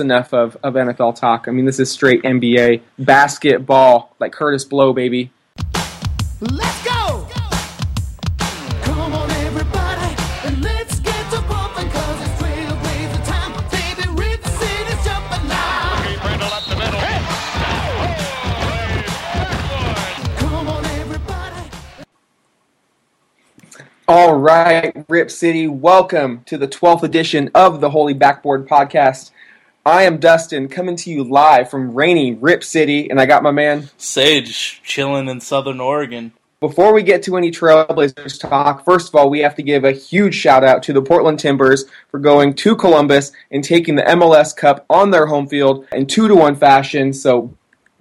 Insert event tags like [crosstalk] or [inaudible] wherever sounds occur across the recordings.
enough of, of NFL talk. I mean, this is straight NBA basketball, like Kurtis Blow, baby. Let's go! Come on, everybody, and let's get to bumping, cause it's trailblazer time. Baby, Rip City's jumping now. Brindle up the middle. Come on, everybody. All right, Rip City, welcome to the 12th edition of the Holy Backboard Podcast. I am Dustin, coming to you live from rainy Rip City, and I got my man. Sage chilling in Southern Oregon. Before we get to any Trailblazers talk, first of all, we have to give a huge shout out to the Portland Timbers for going to Columbus and taking the MLS Cup on their home field in two to one fashion. So,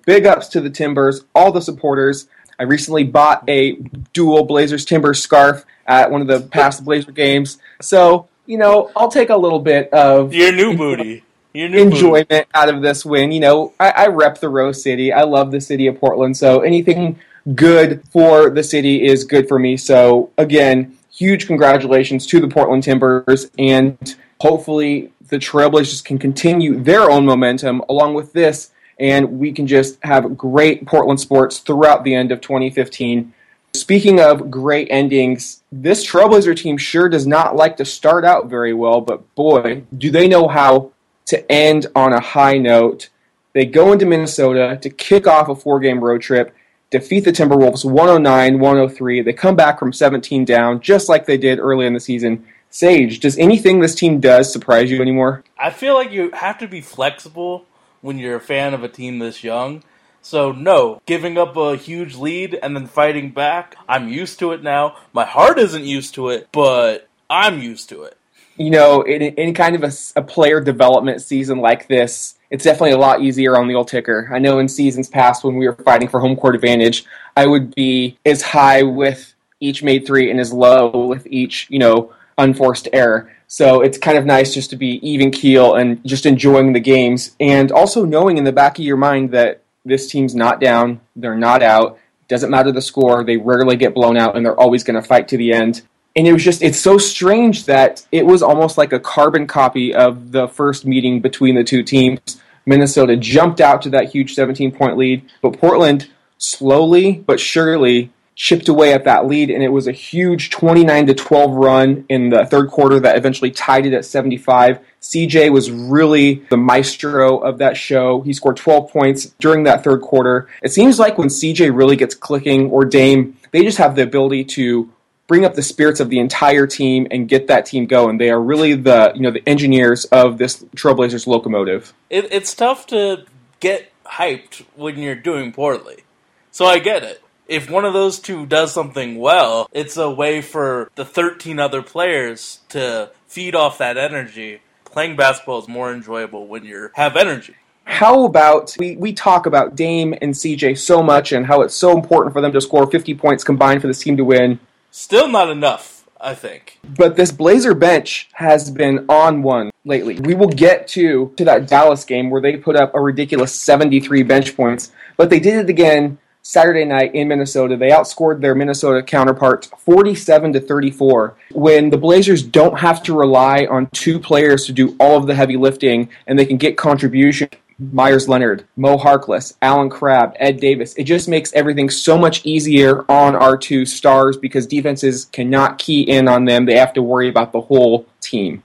big ups to the Timbers, all the supporters. I recently bought a dual Blazers Timbers scarf at one of the past Blazer games. So, you know, I'll take a little bit of Your new booty. Enjoyment out of this win. You know, I, I rep the Rose City. I love the city of Portland. So anything good for the city is good for me. So again, huge congratulations to the Portland Timbers, and hopefully the Trailblazers can continue their own momentum along with this, and we can just have great Portland sports throughout the end of 2015. Speaking of great endings, this Trailblazer team sure does not like to start out very well, but boy, do they know how to end on a high note. They go into Minnesota to kick off a four game road trip, defeat the Timberwolves 109 103. They come back from 17 down, just like they did early in the season. Sage, does anything this team does surprise you anymore? I feel like you have to be flexible when you're a fan of a team this young. So, no, giving up a huge lead and then fighting back, I'm used to it now. My heart isn't used to it, but I'm used to it. You know, in, in kind of a player development season like this, it's definitely a lot easier on the old ticker. I know in seasons past when we were fighting for home court advantage, I would be as high with each made three and as low with each, you know, unforced error. So it's kind of nice just to be even keel and just enjoying the games and also knowing in the back of your mind that this team's not down, they're not out. Doesn't matter the score, they rarely get blown out and they're always going to fight to the end. And it was just, it's so strange that it was almost like a carbon copy of the first meeting between the two teams. Minnesota jumped out to that huge 17 point lead, but Portland slowly but surely chipped away at that lead, and it was a huge 29 to 12 run in the third quarter that eventually tied it at 75. CJ was really the maestro of that show. He scored 12 points during that third quarter. It seems like when CJ really gets clicking, or Dame, they just have the ability to bring up the spirits of the entire team and get that team going. They are really the you know the engineers of this Trailblazers locomotive. it. It's tough to get hyped when you're doing poorly. So I get it. If one of those two does something well, it's a way for the 13 other players to feed off that energy. Playing basketball is more enjoyable when you have energy. How about we, we talk about Dame and CJ so much and how it's so important for them to score 50 points combined for this team to win. Still not enough, I think. But this Blazer bench has been on one lately. We will get to to that Dallas game where they put up a ridiculous 73 bench points, but they did it again Saturday night in Minnesota. They outscored their Minnesota counterparts 47 to 34. When the Blazers don't have to rely on two players to do all of the heavy lifting and they can get contribution Meyers Leonard, Mo Harkless, Allen Crabbe, Ed Davis. It just makes everything so much easier on our two stars because defenses cannot key in on them. They have to worry about the whole team.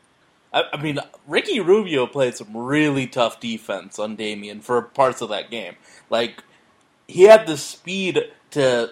I, I mean, Ricky Rubio played some really tough defense on Damian for parts of that game. Like, he had the speed to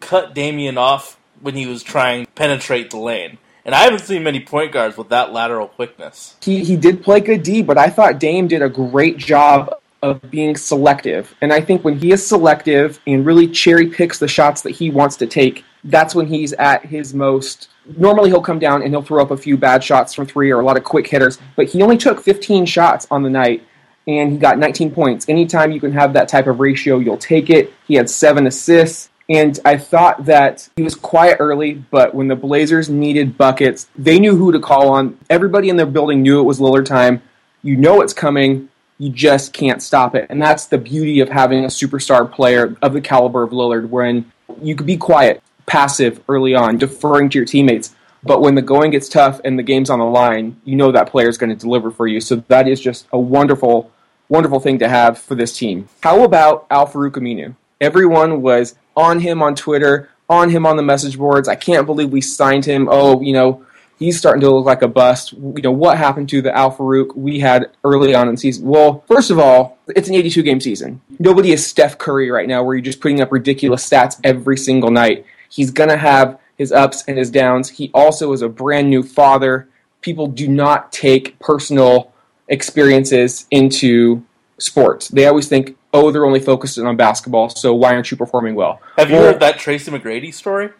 cut Damian off when he was trying to penetrate the lane. And I haven't seen many point guards with that lateral quickness. He he did play good D, but I thought Dame did a great job of being selective. And I think when he is selective and really cherry picks the shots that he wants to take, that's when he's at his most. Normally he'll come down and he'll throw up a few bad shots from three or a lot of quick hitters, but he only took 15 shots on the night and he got 19 points. Anytime you can have that type of ratio, you'll take it. He had seven assists. And I thought that he was quiet early, but when the Blazers needed buckets, they knew who to call on. Everybody in their building knew it was Lillard time. You know it's coming. You just can't stop it. And that's the beauty of having a superstar player of the caliber of Lillard, when you could be quiet, passive early on, deferring to your teammates. But when the going gets tough and the game's on the line, you know that player is going to deliver for you. So that is just a wonderful, wonderful thing to have for this team. How about Al-Farouq Aminu? Everyone was on him on Twitter, on him on the message boards. I can't believe we signed him. Oh, you know, he's starting to look like a bust. You know, what happened to the Al-Farouq we had early on in the season? Well, first of all, it's an 82 game season. Nobody is Steph Curry right now where you're just putting up ridiculous stats every single night. He's going to have his ups and his downs. He also is a brand new father. People do not take personal experiences into sports. They always think, oh, they're only focused on basketball, so why aren't you performing well? Have you Well, heard that Tracy McGrady story?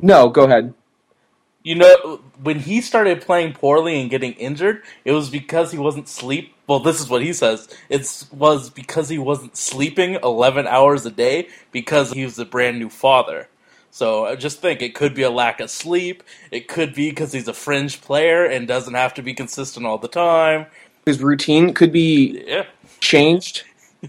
No, go ahead. You know, when he started playing poorly and getting injured, it was because he wasn't sleep. Well, this is what he says. It was because he wasn't sleeping 11 hours a day because he was a brand new father. So I just think it could be a lack of sleep. It could be because he's a fringe player and doesn't have to be consistent all the time. His routine could be Yeah. Changed.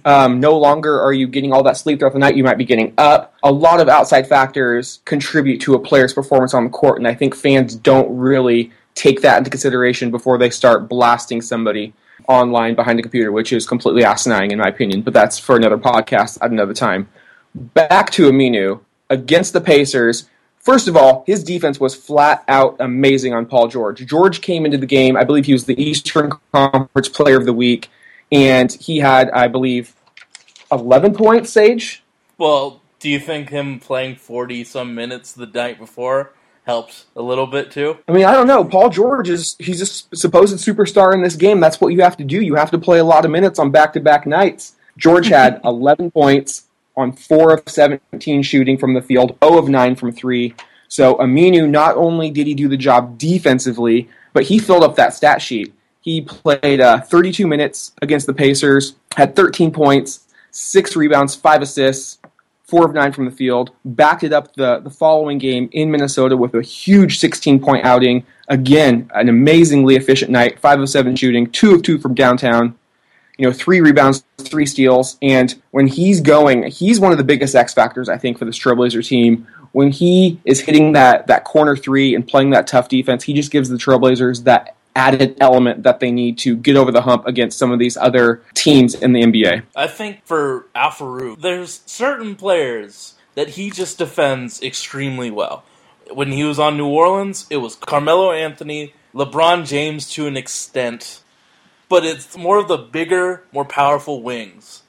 Um, no longer are you getting all that sleep throughout the night. You might be getting up. A lot of outside factors contribute to a player's performance on the court, and I think fans don't really take that into consideration before they start blasting somebody online behind a computer, which is completely asinine in my opinion. But that's for another podcast at another time. Back to Aminu against the Pacers. First of all, his defense was flat out amazing on Paul George. George came into the game. I believe he was the Eastern Conference Player of the Week, and he had, I believe, 11 points, Sage. Well, do you think him playing 40 some minutes the night before helps a little bit too? I mean, I don't know. Paul George is he's a supposed superstar in this game. That's what you have to do. You have to play a lot of minutes on back-to-back nights. George [laughs] had 11 points on 4 of 17 shooting from the field, 0 of 9 from 3. So Aminu not only did he do the job defensively, but he filled up that stat sheet. He played uh, 32 minutes against the Pacers, had 13 points, 6 rebounds, 5 assists, four of nine from the field. Backed it up the, the following game in Minnesota with a huge 16 point outing. Again, an amazingly efficient night. Five of seven shooting, two of two from downtown. You know, three rebounds, three steals. And when he's going, he's one of the biggest X factors, I think, for this Trailblazer team. When he is hitting that, that corner three and playing that tough defense, he just gives the Trailblazers that added element that they need to get over the hump against some of these other teams in the NBA. I think for Al-Farouq, there's certain players that he just defends extremely well. When he was on New Orleans, it was Carmelo Anthony, LeBron James to an extent, but it's more of the bigger, more powerful wings.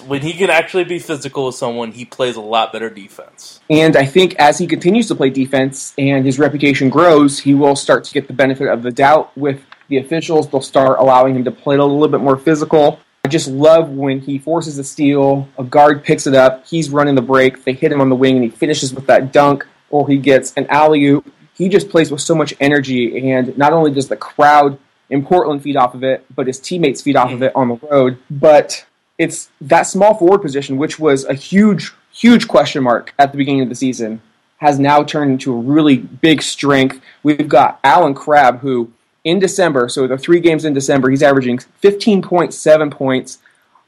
When he can actually be physical with someone, he plays a lot better defense. And I think as he continues to play defense and his reputation grows, he will start to get the benefit of the doubt with the officials. They'll start allowing him to play a little bit more physical. I just love when he forces a steal, a guard picks it up, he's running the break, they hit him on the wing, and he finishes with that dunk, or he gets an alley oop. He just plays with so much energy, and not only does the crowd in Portland feed off of it, but his teammates feed off of mm-hmm. it on the road. But it's that small forward position, which was a huge, huge question mark at the beginning of the season, has now turned into a really big strength. We've got Allen Crabbe, who in December, so the three games in December, he's averaging 15.7 points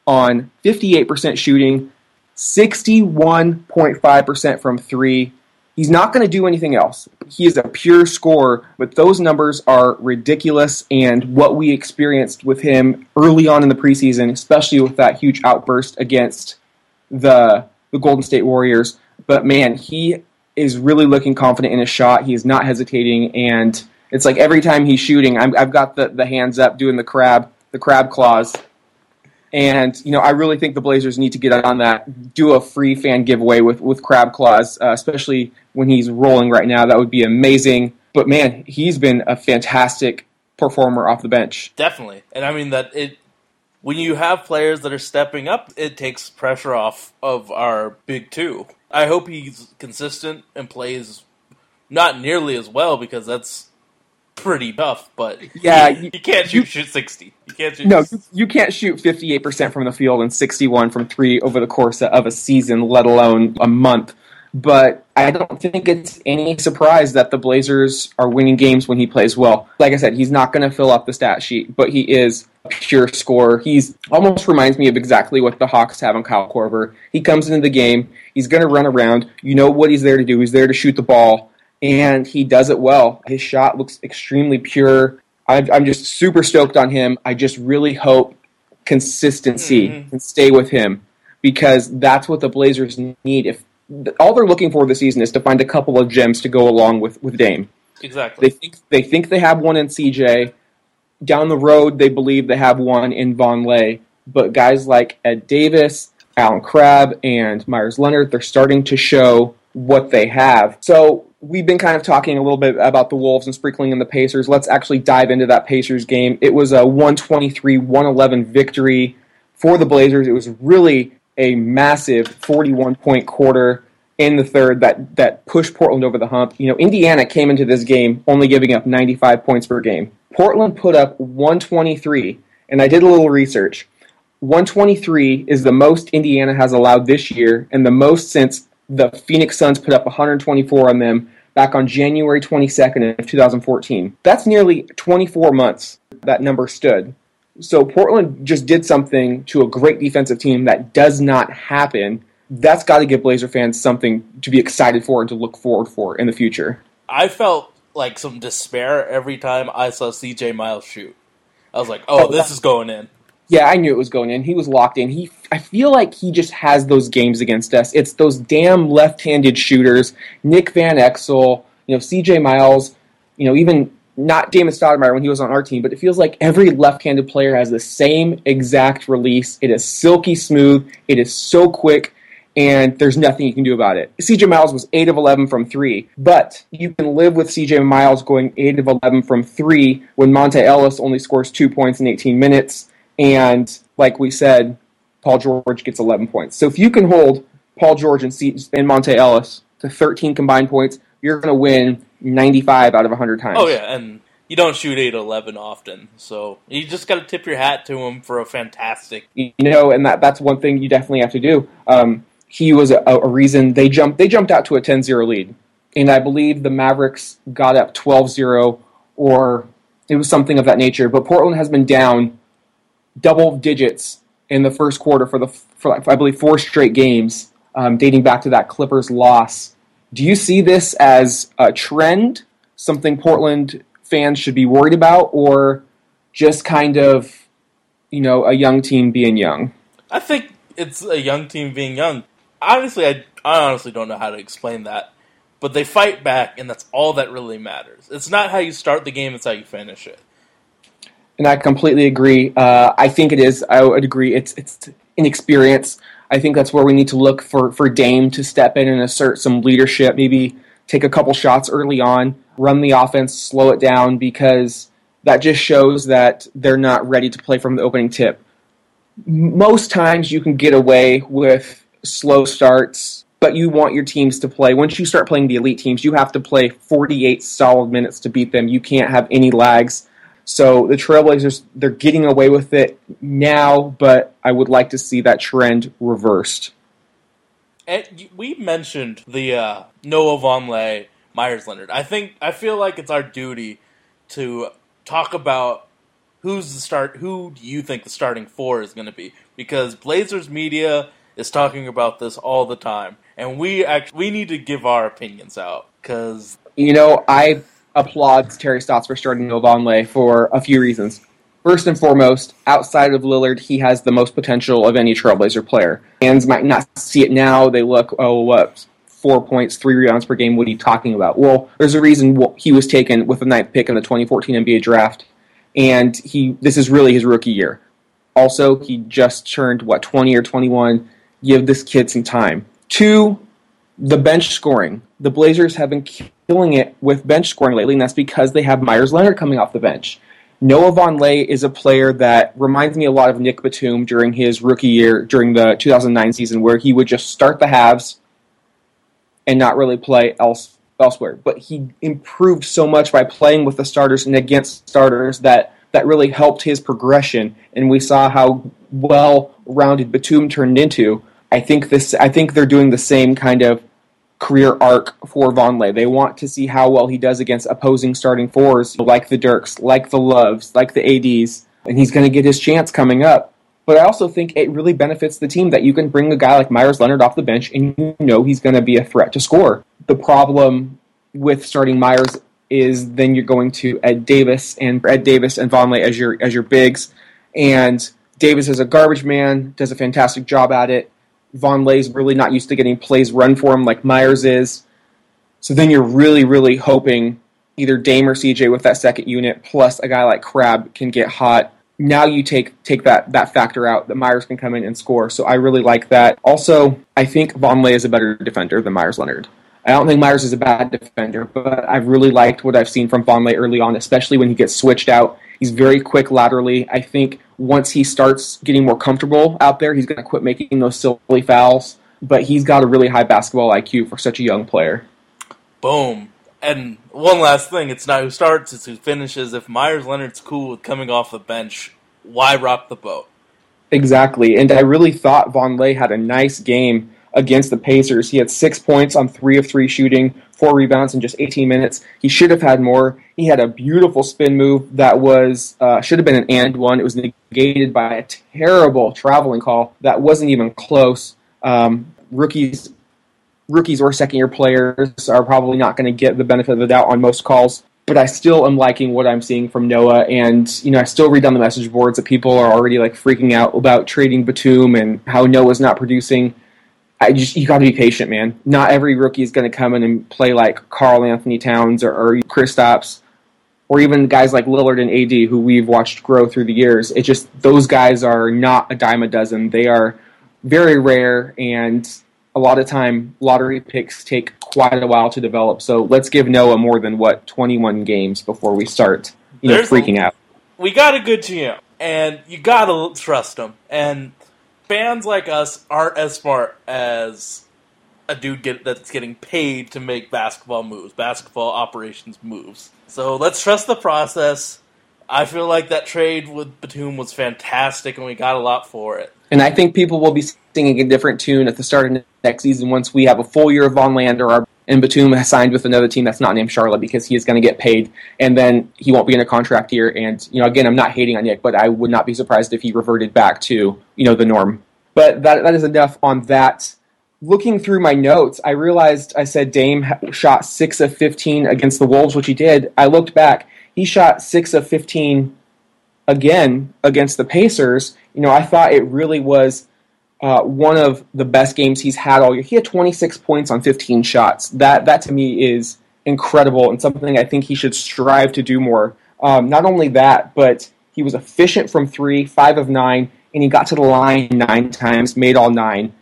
on 58% shooting, 61.5% from three. He's not going to do anything else. He is a pure scorer, but those numbers are ridiculous. And what we experienced with him early on in the preseason, especially with that huge outburst against the the Golden State Warriors. But man, he is really looking confident in his shot. He is not hesitating, and it's like every time he's shooting, I'm, I've got the, the hands up doing the crab the crab claws. And you know, I really think the Blazers need to get on that. Do a free fan giveaway with with crab claws, uh, especially when he's rolling right now. That would be amazing. But man, he's been a fantastic performer off the bench. Definitely. And I mean that it when you have players that are stepping up, it takes pressure off of our big two. I hope he's consistent and plays not nearly as well because that's pretty tough, but Yeah, you, you- you can't shoot, shoot 60. You can't shoot No, you, you can't shoot 58% from the field and 61 from three over the course of a season, let alone a month. But I don't think it's any surprise that the Blazers are winning games when he plays well. Like I said, he's not going to fill up the stat sheet, but he is a pure scorer. He's almost reminds me of exactly what the Hawks have on Kyle Korver. He comes into the game, he's going to run around. You know what he's there to do. He's there to shoot the ball. And he does it well. His shot looks extremely pure. I'm, I'm just super stoked on him. I just really hope consistency Mhm. can stay with him because that's what the Blazers need. If all they're looking for this season is to find a couple of gems to go along with with Dame. Exactly. They think they think they have one in CJ. Down the road, they believe they have one in Vonleh. But guys like Ed Davis, Allen Crabbe, and Meyers Leonard, they're starting to show what they have. So we've been kind of talking a little bit about the Wolves and sprinkling in the Pacers. Let's actually dive into that Pacers game. It was a 123 111 victory for the Blazers. It was really a massive 41 point quarter in the third that that pushed Portland over the hump. You know, Indiana came into this game only giving up 95 points per game. Portland put up 123, and I did a little research. 123 is the most Indiana has allowed this year, and the most since the Phoenix Suns put up 124 on them back on January 22nd of 2014. That's nearly 24 months that number stood. So Portland just did something to a great defensive team that does not happen. That's got to give Blazer fans something to be excited for and to look forward for in the future. I felt like some despair every time I saw CJ Miles shoot. I was like, "Oh, Oh, this is going in." Yeah, I knew it was going in. He was locked in. He, I feel like he just has those games against us. It's those damn left-handed shooters. Nick Van Exel, you know, C.J. Miles, you know, even not Damon Stoudemire when he was on our team, but it feels like every left-handed player has the same exact release. It is silky smooth. It is so quick, and there's nothing you can do about it. C.J. Miles was eight of eleven from three, but you can live with C.J. Miles going eight of eleven from three when Monta Ellis only scores two points in 18 minutes. And like we said, Paul George gets 11 points. So if you can hold Paul George and, C- and Monta Ellis to 13 combined points, you're going to win 95 out of 100 times. Oh yeah, and you don't shoot eight eleven often, so you just got to tip your hat to him for a fantastic. you know, and that that's one thing you definitely have to do. Um, he was a, a reason they jumped they jumped out to a 10-0 lead, and I believe the Mavericks got up 12-0 or it was something of that nature. But Portland has been down double digits in the first quarter for the for I believe four straight games, um, dating back to that Clippers loss. Do you see this as a trend, something Portland fans should be worried about, or just kind of, you know, a young team being young? I think it's a young team being young. Honestly, I, I honestly don't know how to explain that, but they fight back, and that's all that really matters. It's not how you start the game; it's how you finish it. And I completely agree. Uh, I think it is. I would agree. It's it's inexperience. I think that's where we need to look for for Dame to step in and assert some leadership. Maybe take a couple shots early on, run the offense, slow it down because that just shows that they're not ready to play from the opening tip. Most times you can get away with slow starts, but you want your teams to play. Once you start playing the elite teams, you have to play 48 solid minutes to beat them. You can't have any lags. So the Trailblazers, they're getting away with it now, but I would like to see that trend reversed. And we mentioned the uh, Noah Vonleh, Meyers Leonard. I think I feel like it's our duty to talk about who's the start. Who do you think the starting four is going to be? Because Blazers media is talking about this all the time, and we act- we need to give our opinions out because You know, I applaud Terry Stotts for starting Noah Vonleh for a few reasons. First and foremost, outside of Lillard, he has the most potential of any Trailblazer player. Fans might not see it now. They look, oh, what, four points, three rebounds per game. What are you talking about? Well, there's a reason he was taken with the ninth pick in the 2014 NBA draft, and he this is really his rookie year. Also, he just turned what 20 or 21. Give this kid some time. Two, the bench scoring. The Blazers have been killing it with bench scoring lately, and that's because they have Meyers Leonard coming off the bench. Noah Vonleh is a player that reminds me a lot of Nick Batum during his rookie year, during the 2009 season, where he would just start the halves and not really play else, elsewhere. But he improved so much by playing with the starters and against starters that that really helped his progression, and we saw how well-rounded Batum turned into. I think this. I think they're doing the same kind of career arc for Vonleh. They want to see how well he does against opposing starting fours like the Dirks, like the Loves, like the ADs, and he's going to get his chance coming up. But I also think it really benefits the team that you can bring a guy like Meyers Leonard off the bench and you know he's going to be a threat to score. The problem with starting Meyers is then you're going to Ed Davis and Ed Davis and Vonleh as your as your bigs, and Davis is a garbage man, does a fantastic job at it. Vonleh's really not used to getting plays run for him like Meyers is. So then you're really, really hoping either Dame or CJ with that second unit, plus a guy like Crabbe can get hot. Now you take take that that factor out that Meyers can come in and score. So I really like that. Also, I think Vonleh is a better defender than Meyers Leonard. I don't think Meyers is a bad defender, but I've really liked what I've seen from Vonleh early on, especially when he gets switched out. He's very quick laterally. I think once he starts getting more comfortable out there, he's going to quit making those silly fouls. But he's got a really high basketball IQ for such a young player. Boom. And one last thing, it's not who starts, it's who finishes. If Meyers Leonard's cool with coming off the bench, why rock the boat? Exactly. And I really thought Von Vonleh had a nice game against the Pacers. He had six points on three of three shooting, four rebounds in just 18 minutes. He should have had more. He had a beautiful spin move that was uh, should have been an and one. It was negated by a terrible traveling call that wasn't even close. Um, rookies, rookies or second year players are probably not going to get the benefit of the doubt on most calls. But I still am liking what I'm seeing from Noah, and you know I still read on the message boards that people are already like freaking out about trading Batum and how Noah's not producing. I just you got to be patient, man. Not every rookie is going to come in and play like Karl-Anthony Towns or, or Kristaps, or even guys like Lillard and AD, who we've watched grow through the years. It just those guys are not a dime a dozen. They are very rare, and a lot of time lottery picks take quite a while to develop. So let's give Noah more than what 21 games before we start, you know, There's a- freaking out. we got a good GM, and you gotta trust him. And fans like us aren't as smart as a dude get, that's getting paid to make basketball moves, basketball operations moves. So let's trust the process. I feel like that trade with Batum was fantastic, and we got a lot for it. And I think people will be singing a different tune at the start of next season once we have a full year of Von Lander or and Batum has signed with another team that's not named Charlotte because he is going to get paid, and then he won't be in a contract year. And you know, again, I'm not hating on Nick, but I would not be surprised if he reverted back to you know the norm. But that that is enough on that. Looking through my notes, I realized I said Dame shot six of 15 against the Wolves, which he did. I looked back; he shot six of 15 again against the Pacers. You know, I thought it really was uh, one of the best games he's had all year. He had 26 points on 15 shots. That that to me is incredible and something I think he should strive to do more. Um, not only that, but he was efficient from three, five of nine, and he got to the line nine times, made all nine.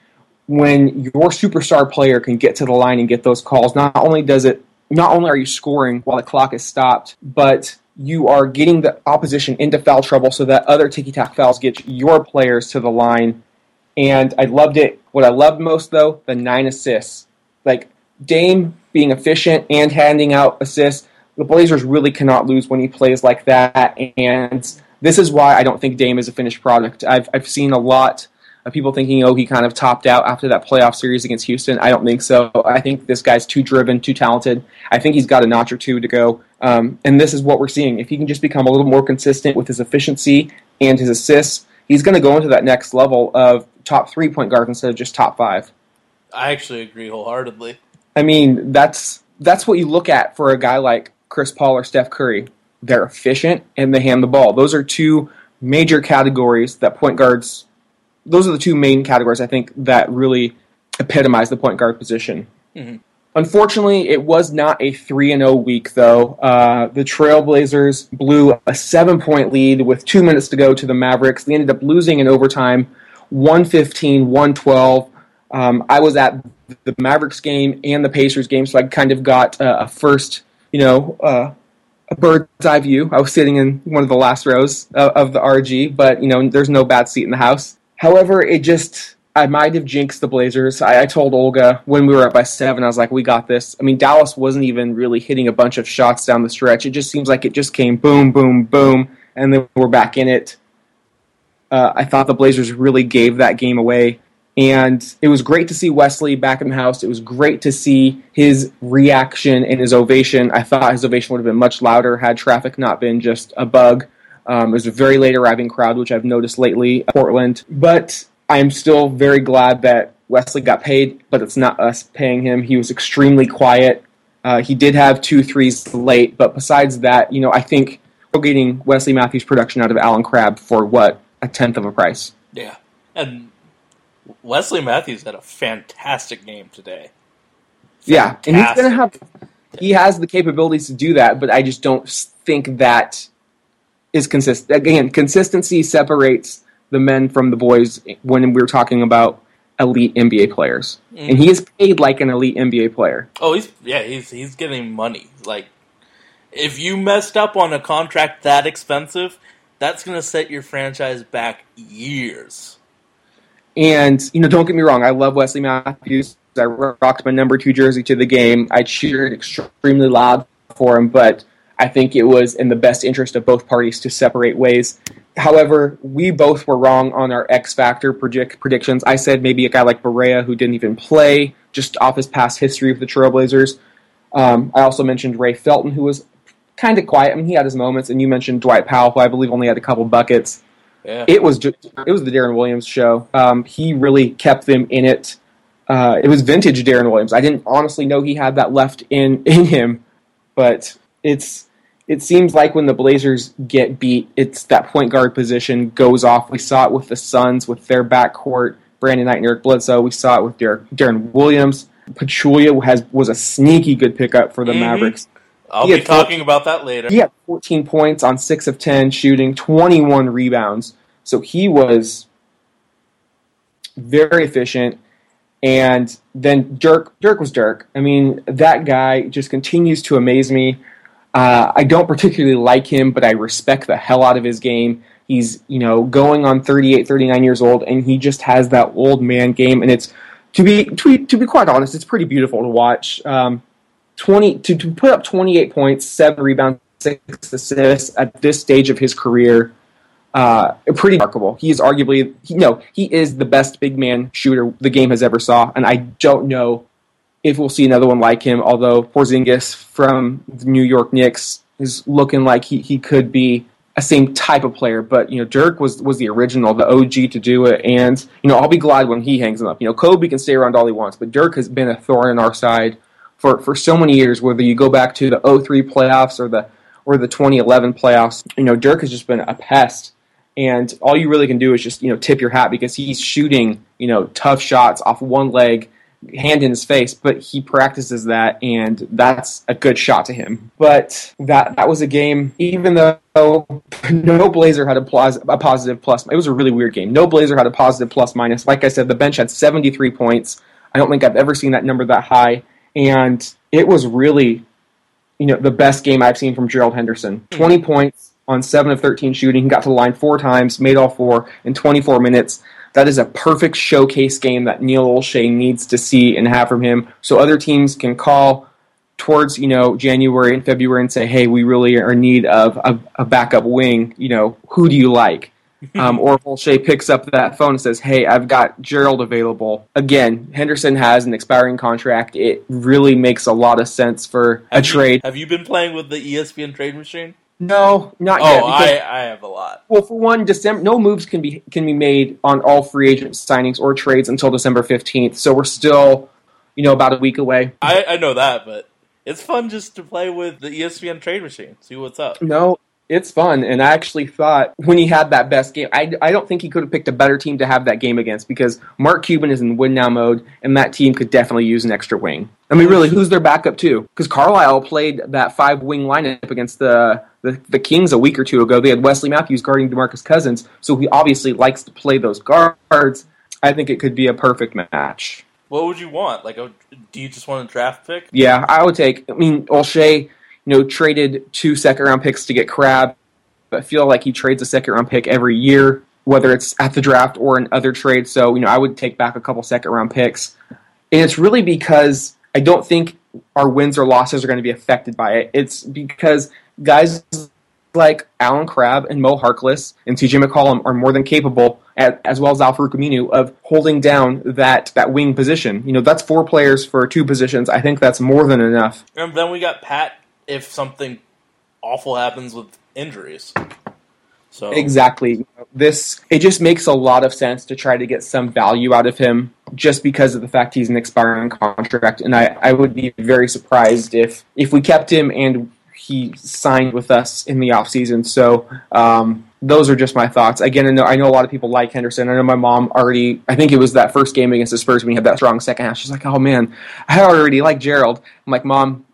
When your superstar player can get to the line and get those calls, not only does it, not only are you scoring while the clock is stopped, but you are getting the opposition into foul trouble so that other ticky tack fouls get your players to the line and I loved it. What I loved most, though, the nine assists. Like Dame being efficient and handing out assists. The Blazers really cannot lose when he plays like that, and this is why I don't think Dame is a finished product. I've I've seen a lot of people thinking, oh, he kind of topped out after that playoff series against Houston. I don't think so. I think this guy's too driven, too talented. I think he's got a notch or two to go. Um, and this is what we're seeing. If he can just become a little more consistent with his efficiency and his assists, he's going to go into that next level of top three point guard instead of just top five. I actually agree wholeheartedly. I mean, that's that's what you look at for a guy like Chris Paul or Steph Curry. They're efficient and they hand the ball. Those are two major categories that point guards. Those are the two main categories I think that really epitomize the point guard position. Mhm. Unfortunately, it was not a 3 and 0 week, though. Uh, the Trailblazers blew a seven point lead with two minutes to go to the Mavericks. They ended up losing in overtime 115, 112. Um, I was at the Mavericks game and the Pacers game, so I kind of got uh, a first, you know, uh, a bird's eye view. I was sitting in one of the last rows of, of the RG, but you know, there's no bad seat in the house. However, it just I might have jinxed the Blazers. I, I told Olga when we were up by seven, I was like, "We got this." I mean, Dallas wasn't even really hitting a bunch of shots down the stretch. It just seems like it just came boom, boom, boom, and then we're back in it. Uh, I thought the Blazers really gave that game away. And it was great to see Wesley back in the house. It was great to see his reaction and his ovation. I thought his ovation would have been much louder had traffic not been just a bug. Um, it was a very late arriving crowd, which I've noticed lately Portland. But I'm still very glad that Wesley got paid, but it's not us paying him. He was extremely quiet. Uh, he did have two threes late, but besides that, you know, I think we're getting Wesley Matthews production out of Allen Crabbe for what a tenth of a price. Yeah, and Wesley Matthews had a fantastic game today. Yeah, and he's gonna have he has the capabilities to do that, but I just don't think that is consistent. Again, consistency separates the men from the boys when we're talking about elite NBA players, and he is paid like an elite NBA player. Oh, he's yeah, he's he's getting money. Like, if you messed up on a contract that expensive, that's gonna set your franchise back years. And you know, don't get me wrong, I love Wesley Matthews. I rocked my number two jersey to the game. I cheered extremely loud for him, but I think it was in the best interest of both parties to separate ways. However, we both were wrong on our X Factor predict- predictions. I said maybe a guy like Barea who didn't even play, just off his past history of the Trailblazers. Um, I also mentioned Ray Felton, who was kind of quiet. I mean, he had his moments, and you mentioned Dwight Powell, who I believe only had a couple buckets Yeah, it was just, it was the Deron Williams show. Um, he really kept them in it. Uh, it was vintage Deron Williams. I didn't honestly know he had that left in [laughs] in him, but it's it seems like when the Blazers get beat, it's that point guard position goes off. We saw it with the Suns with their backcourt, Brandon Knight and Eric Bledsoe. We saw it with Dar- Deron Williams. Pachulia has was a sneaky good pickup for the Mhm. Mavericks. I'll be had four- talking about that later. He had 14 points on 6 of 10 shooting, 21 rebounds. So he was very efficient. And then Dirk, Dirk was Dirk. I mean, that guy just continues to amaze me. Uh, I don't particularly like him, but I respect the hell out of his game. He's, you know, going on 38, 39 years old, and he just has that old man game. And it's, to be, to be, to be quite honest, it's pretty beautiful to watch. Um, 20 to, to put up 28 points, seven rebounds, six assists at this stage of his career. Uh, pretty remarkable. He is arguably, no, he is the best big man shooter the game has ever saw, and I don't know if we'll see another one like him. Although Porzingis from the New York Knicks is looking like he, he could be a same type of player, but you know Dirk was was the original, the OG to do it, and you know I'll be glad when he hangs him up. You know Kobe can stay around all he wants, but Dirk has been a thorn in our side for, for so many years. Whether you go back to the 03 playoffs or the or the 2011 playoffs, you know Dirk has just been a pest, and all you really can do is just you know tip your hat because he's shooting you know tough shots off one leg, hand in his face, but he practices that, and that's a good shot to him. But that that was a game, even though [laughs] no Blazer had a, plus, a positive plus. It was a really weird game. No Blazer had a positive plus minus. Like I said, the bench had 73 points. I don't think I've ever seen that number that high, and it was really, you know, the best game I've seen from Gerald Henderson. 20 points on seven of 13 shooting. He got to the line four times, made all four in 24 minutes. That is a perfect showcase game that Neil Olshey needs to see and have from him, so other teams can call towards you know January and February and say, hey, we really are in need of a, a backup wing. You know, who do you like? [laughs] Um, or if Olshey picks up that phone and says, "Hey, I've got Gerald available." Again, Henderson has an expiring contract. It really makes a lot of sense for a you- trade. have you been playing with the ESPN trade machine? No, not oh, yet. Oh, I, I have a lot. well, for one, December no moves can be can be made on all free agent signings or trades until December fifteenth. So we're still, you know, about a week away. I, I know that, but it's fun just to play with the ESPN trade machine. See what's up. No, it's fun, and I actually thought when he had that best game, I, I don't think he could have picked a better team to have that game against because Mark Cuban is in win now mode, and that team could definitely use an extra wing. I mean, really, who's their backup too? Because Carlisle played that five wing lineup against the, the the Kings a week or two ago. They had Wesley Matthews guarding Demarcus Cousins, so he obviously likes to play those guards. I think it could be a perfect match. What would you want? Like, a, do you just want a draft pick? Yeah, I would take. I mean, Olshey, you know, traded two second round picks to get Crabbe. I feel like he trades a second round pick every year, whether it's at the draft or in other trades. So, you know, I would take back a couple second round picks. And it's really because I don't think our wins or losses are going to be affected by it. It's because guys like Allen Crabbe and Mo Harkless and CJ McCollum are more than capable, as well as Al-Farouq Aminu, of holding down that, that wing position. You know, that's four players for two positions. I think that's more than enough. And then we got Pat if something awful happens with injuries. So Exactly. This it just makes a lot of sense to try to get some value out of him just because of the fact he's an expiring contract. And I, I would be very surprised if if we kept him and he signed with us in the offseason. So um, those are just my thoughts. Again, I know, I know a lot of people like Henderson. I know my mom already, I think it was that first game against the Spurs when he had that strong second half. She's like, oh man, I already like Gerald. I'm like, mom,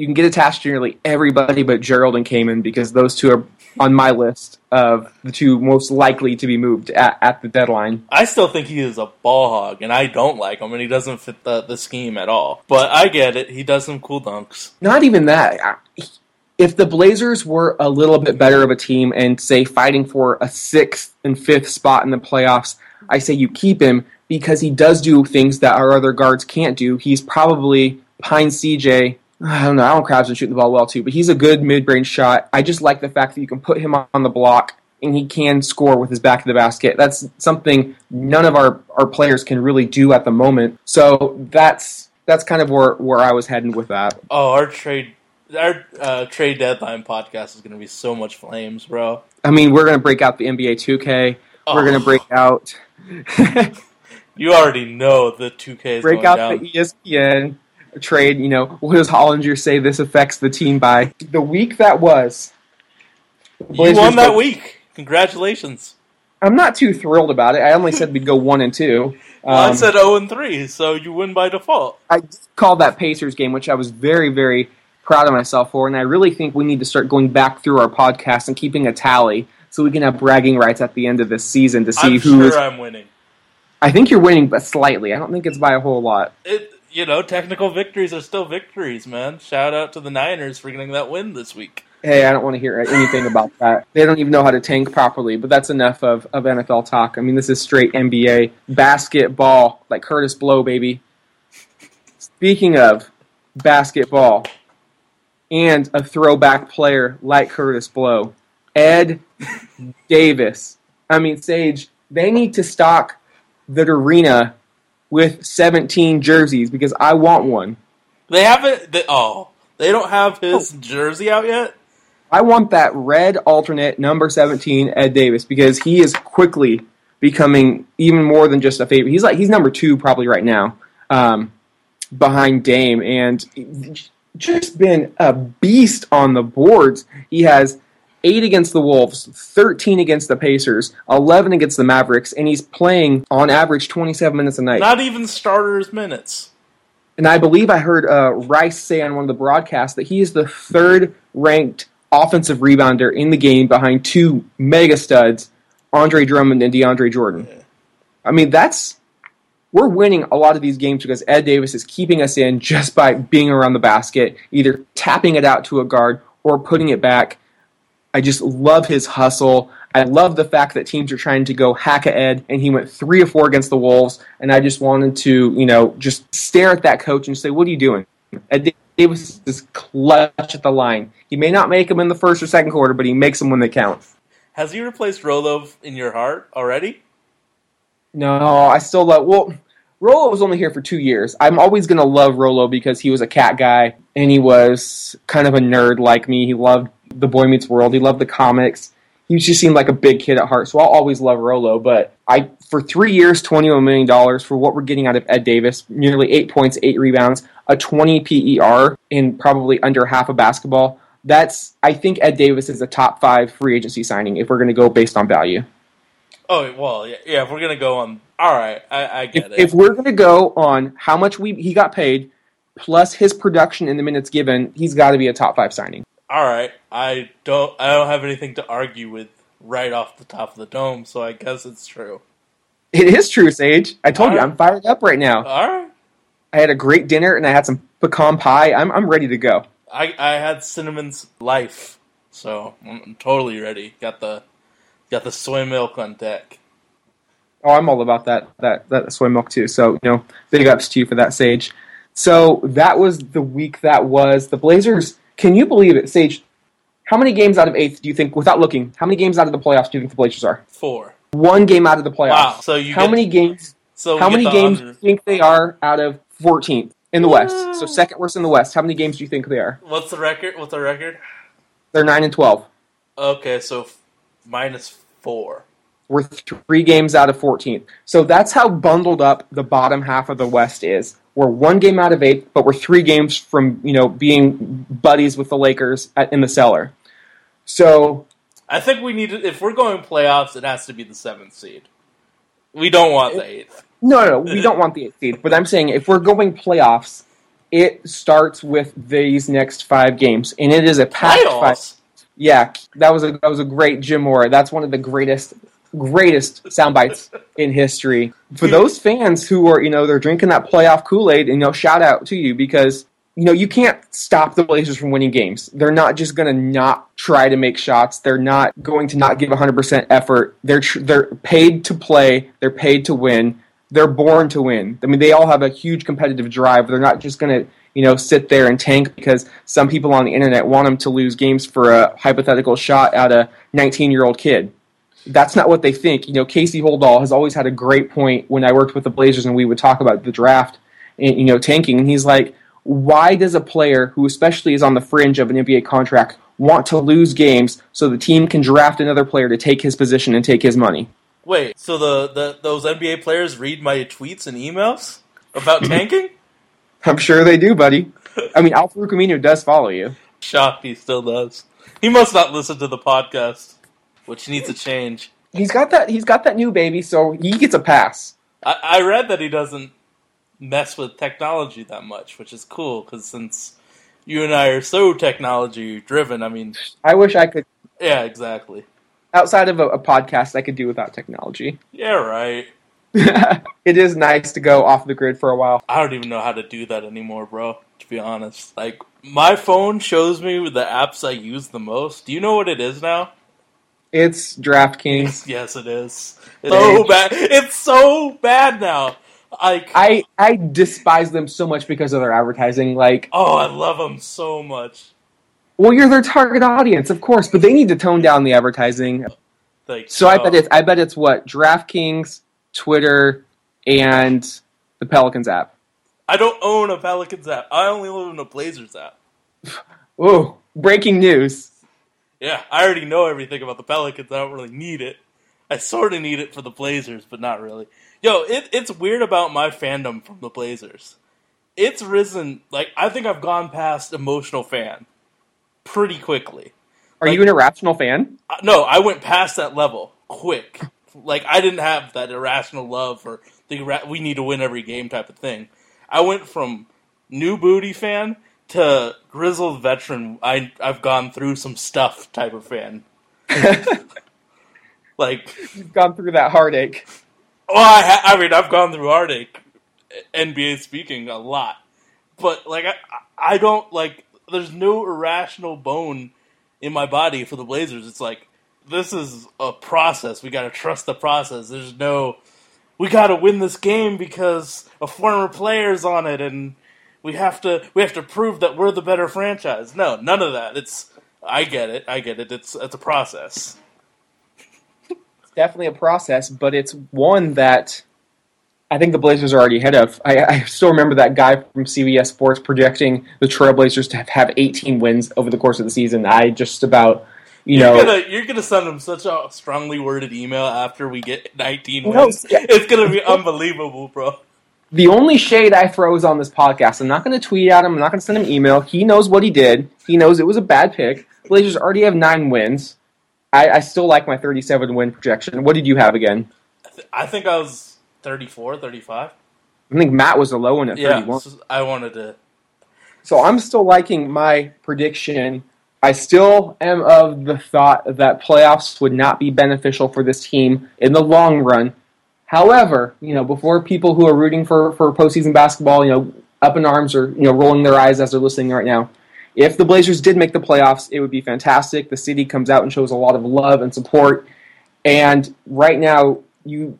you can get attached to nearly everybody but Gerald and Kaman because those two are on my list of the two most likely to be moved at, at the deadline. I still think he is a ball hog, and I don't like him, and he doesn't fit the, the scheme at all. But I get it. He does some cool dunks. Not even that. If the Blazers were a little bit better of a team and say fighting for a sixth and fifth spot in the playoffs, I say you keep him because he does do things that our other guards can't do. He's probably Pine CJ. I don't know. Allen Crabbe's is shooting the ball well too, but he's a good mid-range shot. I just like the fact that you can put him on the block and he can score with his back to the basket. That's something none of our, our players can really do at the moment. So that's that's kind of where, where I was heading with that. Oh, our trade our uh, trade deadline podcast is going to be so much flames, bro. I mean, we're going to break out the NBA 2K. We're going Oh. to break out [laughs] You already know the 2K is break going out down. the ESPN trade. You know, what does Hollinger say this affects the team by? The week that was. you won that week. Congratulations. I'm not too thrilled about it. I only said we'd go one and two. Well, I Um, said 0 and 3, so you win by default. I called that Pacers game, which I was very, very proud of myself for, and I really think we need to start going back through our podcast and keeping a tally so we can have bragging rights at the end of this season to see I'm who sure is. I'm winning. I think you're winning, but slightly. I don't think it's by a whole lot. It, you know, technical victories are still victories, man. Shout out to the Niners for getting that win this week. Hey, I don't want to hear anything about that. They don't even know how to tank properly, but that's enough of, of NFL talk. I mean, this is straight NBA basketball, like Kurtis Blow, baby. Speaking of basketball and a throwback player like Kurtis Blow, Ed [laughs] Davis. I mean, Sage, they need to stock the arena with 17 jerseys because I want one. They haven't. They, oh, they don't have his jersey out yet. I want that red alternate number 17 Ed Davis because he is quickly becoming even more than just a favorite. He's like he's number 2 probably right now. Um, behind Dame and just been a beast on the boards. He has 8 against the Wolves, 13 against the Pacers, 11 against the Mavericks and he's playing on average 27 minutes a night. Not even starters minutes. And I believe I heard uh, Rice say on one of the broadcasts that he is the third ranked offensive rebounder in the game behind two mega studs, Andre Drummond and DeAndre Jordan. I mean, that's. We're winning a lot of these games because Ed Davis is keeping us in just by being around the basket, either tapping it out to a guard or putting it back. I just love his hustle. I love the fact that teams are trying to go hack at Ed, and he went three or four against the Wolves. And I just wanted to, you know, just stare at that coach and say, "What are you doing?" Ed Davis is clutch at the line. He may not make them in the first or second quarter, but he makes them when they count. Has he replaced Rolo in your heart already? No, I still love. Well, Rolo was only here for two years. I'm always going to love Rolo because he was a cat guy and he was kind of a nerd like me. He loved the Boy Meets World. He loved the comics. He just seemed like a big kid at heart. So I'll always love Rolo. But I, for three years, twenty-one million dollars for what we're getting out of Ed Davis, nearly eight points, eight rebounds, a twenty PER in probably under half of basketball. That's I think Ed Davis is a top five free agency signing if we're going to go based on value. Oh well, yeah. yeah if we're gonna go on, all right, I, I if, get it. if we're going to go on how much we he got paid plus his production in the minutes given, he's got to be a top five signing. All right, I don't, I don't have anything to argue with right off the top of the dome, so I guess it's true. It is true, Sage. I told you. I'm fired up right now. All right, I had a great dinner and I had some pecan pie. I'm I'm ready to go. I, I had Cinnamon's life, so I'm, I'm totally ready. Got the, got the soy milk on deck. Oh, I'm all about that that that soy milk too. So you know, big ups to you for that, Sage. So that was the week that was the Blazers. Can you believe it, Sage? How many games out of eighth do you think, without looking, how many games out of the playoffs do you think the Blazers are? Four. One game out of the playoffs. Wow. So you how get, many games So we How many games do you think they are out of 14th in the West? So second worst in the West. How many games do you think they are? What's the record? What's the record? They're nine and 12. Okay, so f- minus four. We're three games out of 14th. So that's how bundled up the bottom half of the West is. We're one game out of eight, but we're three games from you know being buddies with the Lakers at, in the cellar. So I think we need to, if we're going playoffs, it has to be the seventh seed. We don't want the eighth. no, no, we don't want the eighth seed. But I'm saying if we're going playoffs, it starts with these next five games, and it is a packed five. Yeah, that was a that was a great Jim Mora. That's one of the greatest greatest sound bites in history. For those fans who are, you know, they're drinking that playoff Kool-Aid, and you know, shout out to you because you know, you can't stop the Blazers from winning games. They're not just going to not try to make shots. They're not going to not give 100% effort. They're tr- they're paid to play, they're paid to win. They're born to win. I mean, they all have a huge competitive drive. They're not just going to you know, sit there and tank because some people on the internet want them to lose games for a hypothetical shot at a 19 year old kid. That's not what they think. You know, Casey Holdahl has always had a great point when I worked with the Blazers and we would talk about the draft and, you know, tanking. And he's like, why does a player who especially is on the fringe of an NBA contract want to lose games so the team can draft another player to take his position and take his money? Wait, so the, the those NBA players read my tweets and emails about [laughs] tanking? I'm sure they do, buddy. I mean, Al-Farouq Aminu does follow you. Shocked he still does. He must not listen to the podcast, which needs to change. He's got that. He's got that new baby, so he gets a pass. I, I read that he doesn't mess with technology that much, which is cool because since you and I are so technology driven, I mean, I wish I could. yeah, exactly. Outside of a, a podcast, I could do without technology. [laughs] Yeah, right. it is nice to go off the grid for a while. I don't even know how to do that anymore, bro. To be honest, like my phone shows me the apps I use the most. Do you know what it is now? It's DraftKings. [laughs] Yes, it is. It's so bad. It's so bad now. Like, I I despise them so much because of their advertising. Like, oh, I love them so much. well, you're their target audience, of course, but they need to tone down the advertising. Like, So I bet it's I bet it's what DraftKings, Twitter, and the Pelicans app. I don't own a Pelicans app. I only own a Blazers app. oh, breaking news. Yeah, I already know everything about the Pelicans. I don't really need it. I sort of need it for the Blazers, but not really. Yo, it, it's weird about my fandom from the Blazers. It's risen, like, I think I've gone past emotional fan pretty quickly. Are Like- you an irrational fan? No, I went past that level quick. Like, I didn't have that irrational love for the we need to win every game type of thing. I went from new booty fan to grizzled veteran. I, I've gone through some stuff type of fan. [laughs] like, You've gone through that heartache. oh, I, ha- I mean, I've gone through heartache, eh, NBA speaking, a lot. But, like, I, I don't, like, there's no irrational bone in my body for the Blazers. It's like, this is a process. We got to trust the process. There's no, we got to win this game because a former player's on it and we have to, we have to prove that we're the better franchise. No, none of that. It's, I get it. I get it. It's, it's a process. It's definitely a process, but it's one that I think the Blazers are already ahead of. I, I still remember that guy from CBS Sports projecting the Trailblazers to have, have 18 wins over the course of the season. I just about, you You're know, gonna you're gonna send him such a strongly worded email after we get 19 No, wins. yeah. It's gonna be unbelievable, bro. The only shade I throw is on this podcast. I'm not going to tweet at him. I'm not going to send him email. He knows what he did. He knows it was a bad pick. Blazers already have nine wins. I, I still like my 37 win projection. What did you have again? I, th- I think I was 34, 35. I think Matt was the low one at Yeah, 31. so I wanted to. So I'm still liking my prediction. I still am of the thought that playoffs would not be beneficial for this team in the long run. However, you know, before people who are rooting for, for postseason basketball, you know, up in arms or you know rolling their eyes as they're listening right now, if the Blazers did make the playoffs, it would be fantastic. The city comes out and shows a lot of love and support. And right now, you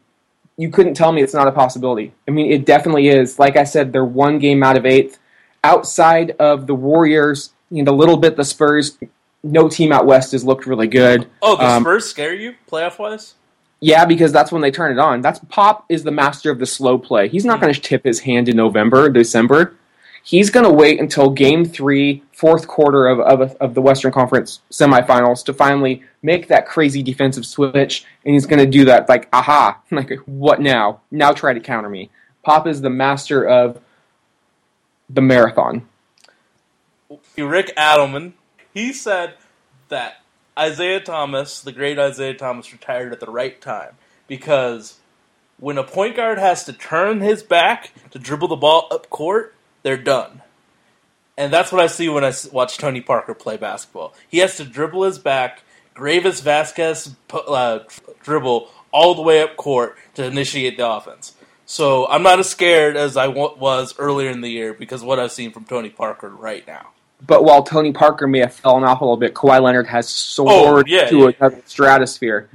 you couldn't tell me it's not a possibility. I mean, it definitely is. Like I said, they're one game out of eighth. Outside of the Warriors, you know, a little bit the Spurs, no team out west has looked really good. Oh, the Um, Spurs scare you playoff wise? Yeah, because that's when they turn it on. That's Pop is the master of the slow play. He's not hmm. going to tip his hand in November, December. He's going to wait until game three, fourth quarter of, of, of the Western Conference semifinals to finally make that crazy defensive switch. And he's going to do that like, aha, [laughs] like, what now? Now try to counter me. Pop is the master of the marathon. Rick Adelman, he said that Isiah Thomas, the great Isiah Thomas, retired at the right time because when a point guard has to turn his back to dribble the ball up court, they're done. And that's what I see when I watch Tony Parker play basketball. He has to dribble his back, Greivis Vasquez uh, dribble all the way up court to initiate the offense. So I'm not as scared as I was earlier in the year because what I've seen from Tony Parker right now. But while Tony Parker may have fallen off a little bit, Kawhi Leonard has soared Oh, yeah, to yeah. another stratosphere.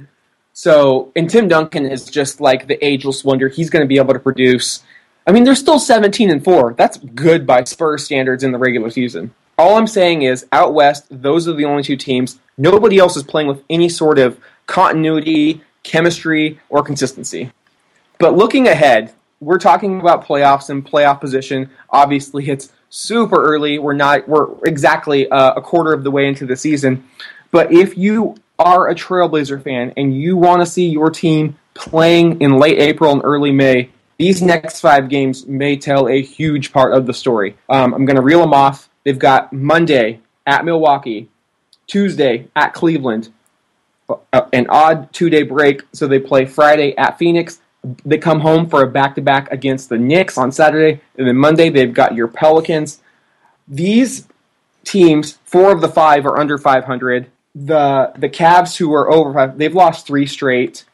So, and Tim Duncan is just like the ageless wonder. He's going to be able to produce. I mean, they're still 17 and 4. That's good by Spurs standards in the regular season. All I'm saying is, out west, those are the only two teams. Nobody else is playing with any sort of continuity, chemistry, or consistency. But looking ahead, we're talking about playoffs and playoff position. Obviously, it's super early. We're not. We're exactly uh, a quarter of the way into the season. But if you are a Trailblazer fan and you want to see your team playing in late April and early May, these next five games may tell a huge part of the story. Um, I'm going to reel them off. They've got Monday at Milwaukee, Tuesday at Cleveland, uh, an odd two day break. So they play Friday at Phoenix. They come home for a back to back against the Knicks on Saturday. And then Monday, they've got your Pelicans. These teams, four of the five are under 500. The the Cavs, who are over five, they've lost three straight.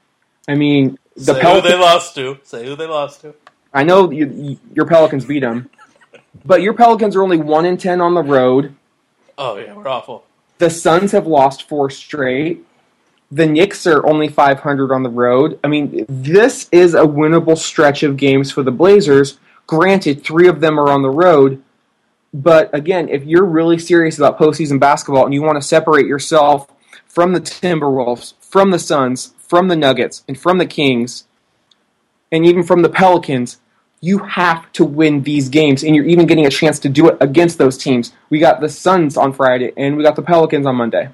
I mean, the Say who Pelicans. they lost to. Say who they lost to. I know you, your Pelicans beat them, but your Pelicans are only one in ten on the road. Oh yeah, we're awful. The Suns have lost four straight. The Knicks are only 500 on the road. I mean, this is a winnable stretch of games for the Blazers. Granted, three of them are on the road. But again, if you're really serious about postseason basketball and you want to separate yourself from the Timberwolves, from the Suns, from the Nuggets, and from the Kings, and even from the Pelicans, you have to win these games, and you're even getting a chance to do it against those teams. We got the Suns on Friday, and we got the Pelicans on Monday.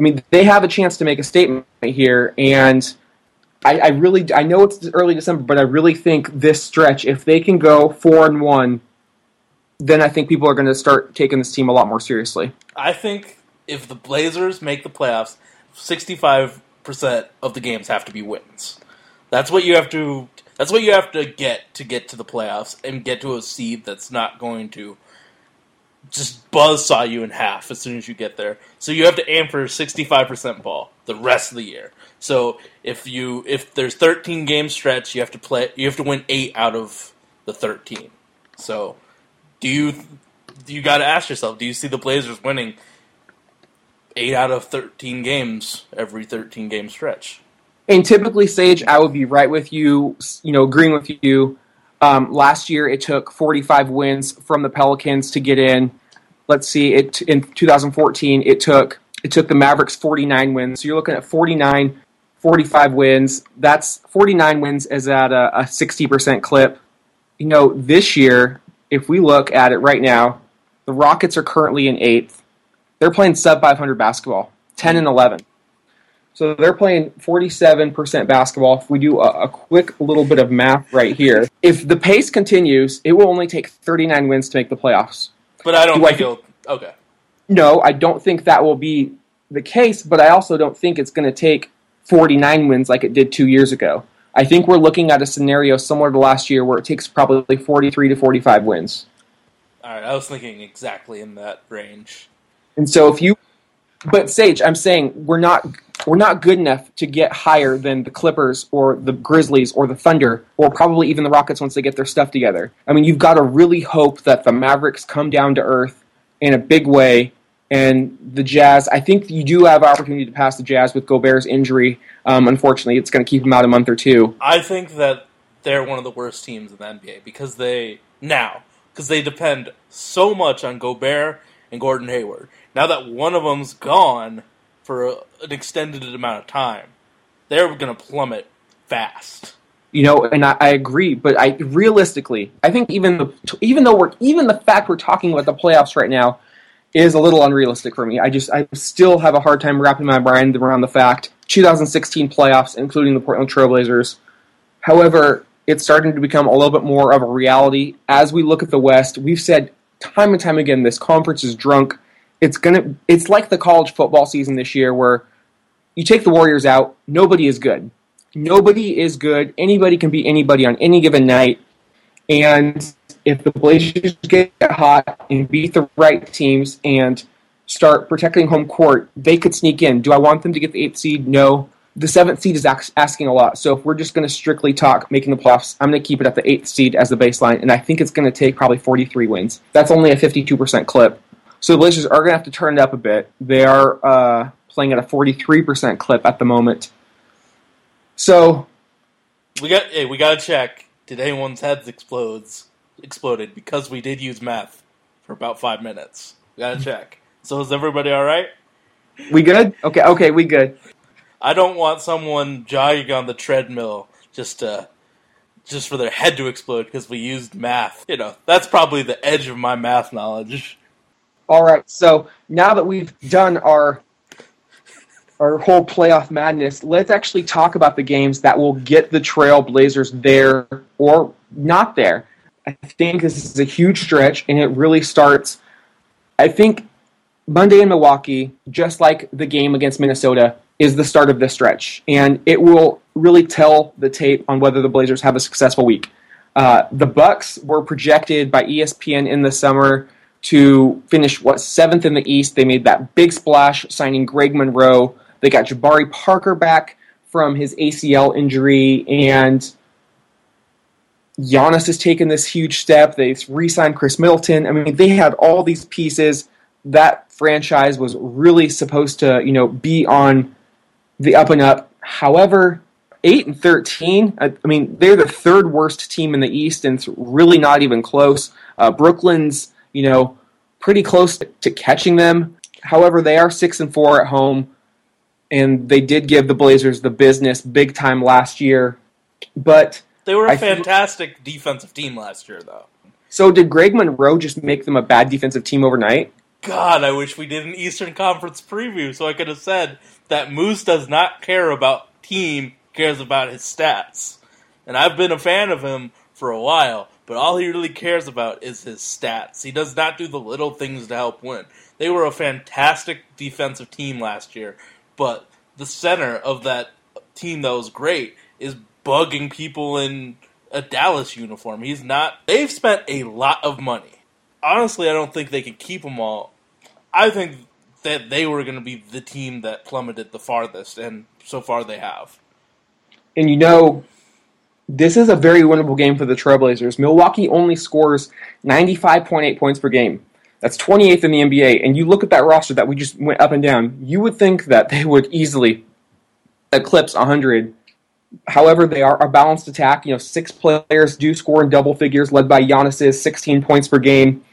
I mean, they have a chance to make a statement here, and I, I really, I know it's early December, but I really think this stretch, if they can go four and one, then I think people are going to start taking this team a lot more seriously. I think if the Blazers make the playoffs, sixty-five percent of the games have to be wins. That's what you have to. That's what you have to get to get to the playoffs and get to a seed that's not going to just buzzsaw you in half as soon as you get there. So you have to aim for sixty-five percent ball the rest of the year. So if you if there's thirteen game stretch, you have to play. You have to win eight out of the thirteen. So do you you got to ask yourself? Do you see the Blazers winning eight out of thirteen games every thirteen game stretch? And typically, Sage, I would be right with you, you know, agreeing with you. Um, last year, it took 45 wins from the Pelicans to get in. Let's see, it in 2014, it took it took the Mavericks 49 wins. So you're looking at 49, 45 wins. That's 49 wins is at a, a 60% clip. You know, this year, if we look at it right now, the Rockets are currently in eighth. They're playing sub 500 basketball, 10 and 11. So they're playing 47% basketball. If we do a, a quick little bit of math right here, if the pace continues, it will only take 39 wins to make the playoffs. But I don't Do I think think- it'll. Okay, No, I don't think that will be the case, but I also don't think it's going to take 49 wins like it did two years ago. I think we're looking at a scenario similar to last year where it takes probably 43 to 45 wins. all right. I was thinking exactly in that range. And so if you but Sage, I'm saying we're not we're not good enough to get higher than the Clippers or the Grizzlies or the Thunder or probably even the Rockets once they get their stuff together. I mean, you've got to really hope that the Mavericks come down to earth in a big way and the Jazz, I think you do have opportunity to pass the Jazz with Gobert's injury. Um, unfortunately, it's going to keep him out a month or two. I think that they're one of the worst teams in the NBA because they now because they depend so much on Gobert and Gordon Hayward. Now that one of them's gone for a, an extended amount of time, they're going to plummet fast. You know, and I, I agree, but I realistically, I think even the even though we're even the fact we're talking about the playoffs right now is a little unrealistic for me. I just I still have a hard time wrapping my mind around the fact 2016 playoffs, including the Portland Trailblazers. However, it's starting to become a little bit more of a reality as we look at the West. We've said time and time again this conference is drunk. It's gonna it's like the college football season this year where you take the Warriors out, nobody is good. Nobody is good. Anybody can beat anybody on any given night. And if the Blazers get hot and beat the right teams and start protecting home court, they could sneak in. Do I want them to get the eighth seed? No. The seventh seed is asking a lot. So if we're just going to strictly talk making the playoffs, I'm going to keep it at the eighth seed as the baseline, and I think it's going to take probably 43 wins. That's only a 52% clip. So the Blazers are going to have to turn it up a bit. They are uh, playing at a 43% clip at the moment. So We got hey, we gotta check. Did anyone's heads explodes exploded because we did use math for about five minutes. We gotta check. So is everybody all right? we good? Okay, okay, we good. I don't want someone jogging on the treadmill just to just for their head to explode because we used math. You know, that's probably the edge of my math knowledge. All right. So now that we've done our our whole playoff madness, let's actually talk about the games that will get the Trailblazers there or not there. I think this is a huge stretch, and it really starts. I think Monday in Milwaukee, just like the game against Minnesota, is the start of this stretch, and it will really tell the tape on whether the Blazers have a successful week. Uh, the Bucks were projected by ESPN in the summer to finish what seventh in the East. They made that big splash, signing Greg Monroe. They got Jabari Parker back from his ACL injury, and Giannis has taken this huge step. They've re-signed Khris Middleton. I mean, they had all these pieces. That franchise was really supposed to, you know, be on the up and up. However, eight and thirteen. I, I mean, they're the third worst team in the East, and it's really not even close. Uh, Brooklyn's, you know, pretty close to, catching them. However, they are six and four at home, and they did give the Blazers the business big time last year. But They were a I feel- fantastic defensive team last year, though. so did Greg Monroe just make them a bad defensive team overnight? God, I wish we did an Eastern Conference preview so I could have said that Moose does not care about team, cares about his stats. And I've been a fan of him for a while, but all he really cares about is his stats. He does not do the little things to help win. They were a fantastic defensive team last year, but the center of that team that was great is bugging people in a Dallas uniform. He's not. They've spent a lot of money honestly, I don't think they can keep them all. I think that they were going to be the team that plummeted the farthest, and so far they have. And you know, this is a very winnable game for the Trailblazers. Milwaukee only scores 95.8 points per game. That's 28th in the NBA. And you look at that roster that we just went up and down, you would think that they would easily eclipse 100. However, they are a balanced attack. You know, six players do score in double figures, led by Giannis's 16 points per game.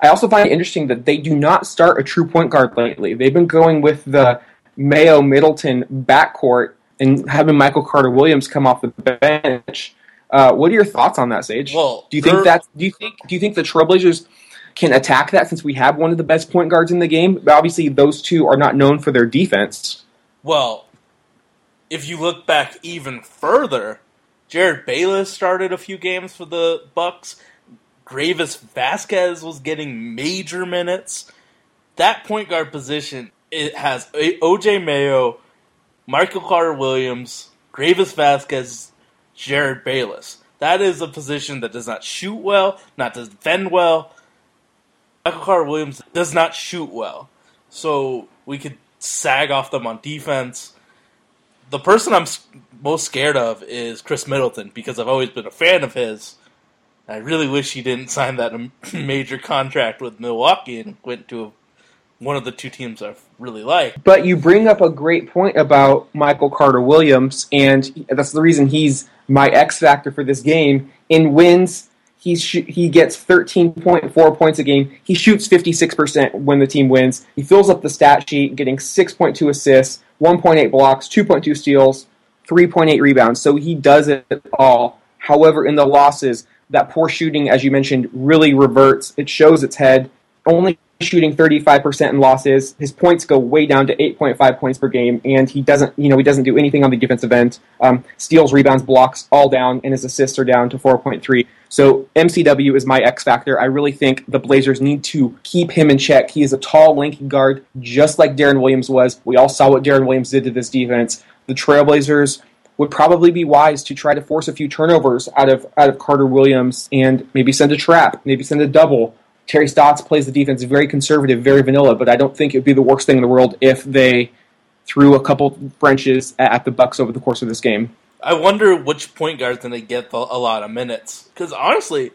I also find it interesting that they do not start a true point guard lately. They've been going with the Mayo Middleton backcourt and having Michael Carter Williams come off the bench. Uh, what are your thoughts on that, Sage? Well, do you think that do you think do you think the Trailblazers can attack that since we have one of the best point guards in the game? But obviously, those two are not known for their defense. Well, if you look back even further, Jerryd Bayless started a few games for the Bucks. Greivis Vasquez was getting major minutes. That point guard position it has OJ Mayo, Michael Carter Williams, Greivis Vasquez, Jerryd Bayless. That is a position that does not shoot well, not defend well. Michael Carter Williams does not shoot well. So we could sag off them on defense. The person I'm most scared of is Khris Middleton because I've always been a fan of his. I really wish he didn't sign that [laughs] major contract with Milwaukee and went to one of the two teams I really like. But you bring up a great point about Michael Carter Williams, and that's the reason he's my X factor for this game. In wins, he's sh- he gets 13.4 points a game. He shoots 56% when the team wins. He fills up the stat sheet, getting 6.2 assists, 1.8 blocks, 2.2 steals, 3.8 rebounds. So he does it all. However, in the losses, that poor shooting, as you mentioned, really reverts. It shows its head. Only shooting 35% in losses. His points go way down to 8.5 points per game, and he doesn't, you know, he doesn't do anything on the defensive end. Um, steals, rebounds, blocks, all down, and his assists are down to 4.3. So MCW is my X factor. I really think the Blazers need to keep him in check. He is a tall, lanky guard, just like Deron Williams was. We all saw what Deron Williams did to this defense. The Trailblazers would probably be wise to try to force a few turnovers out of out of Carter Williams and maybe send a trap, maybe send a double. Terry Stotts plays the defense very conservative, very vanilla, but I don't think it would be the worst thing in the world if they threw a couple Frenches at the Bucks over the course of this game. I wonder which point guard's going to get a lot of minutes. Because honestly,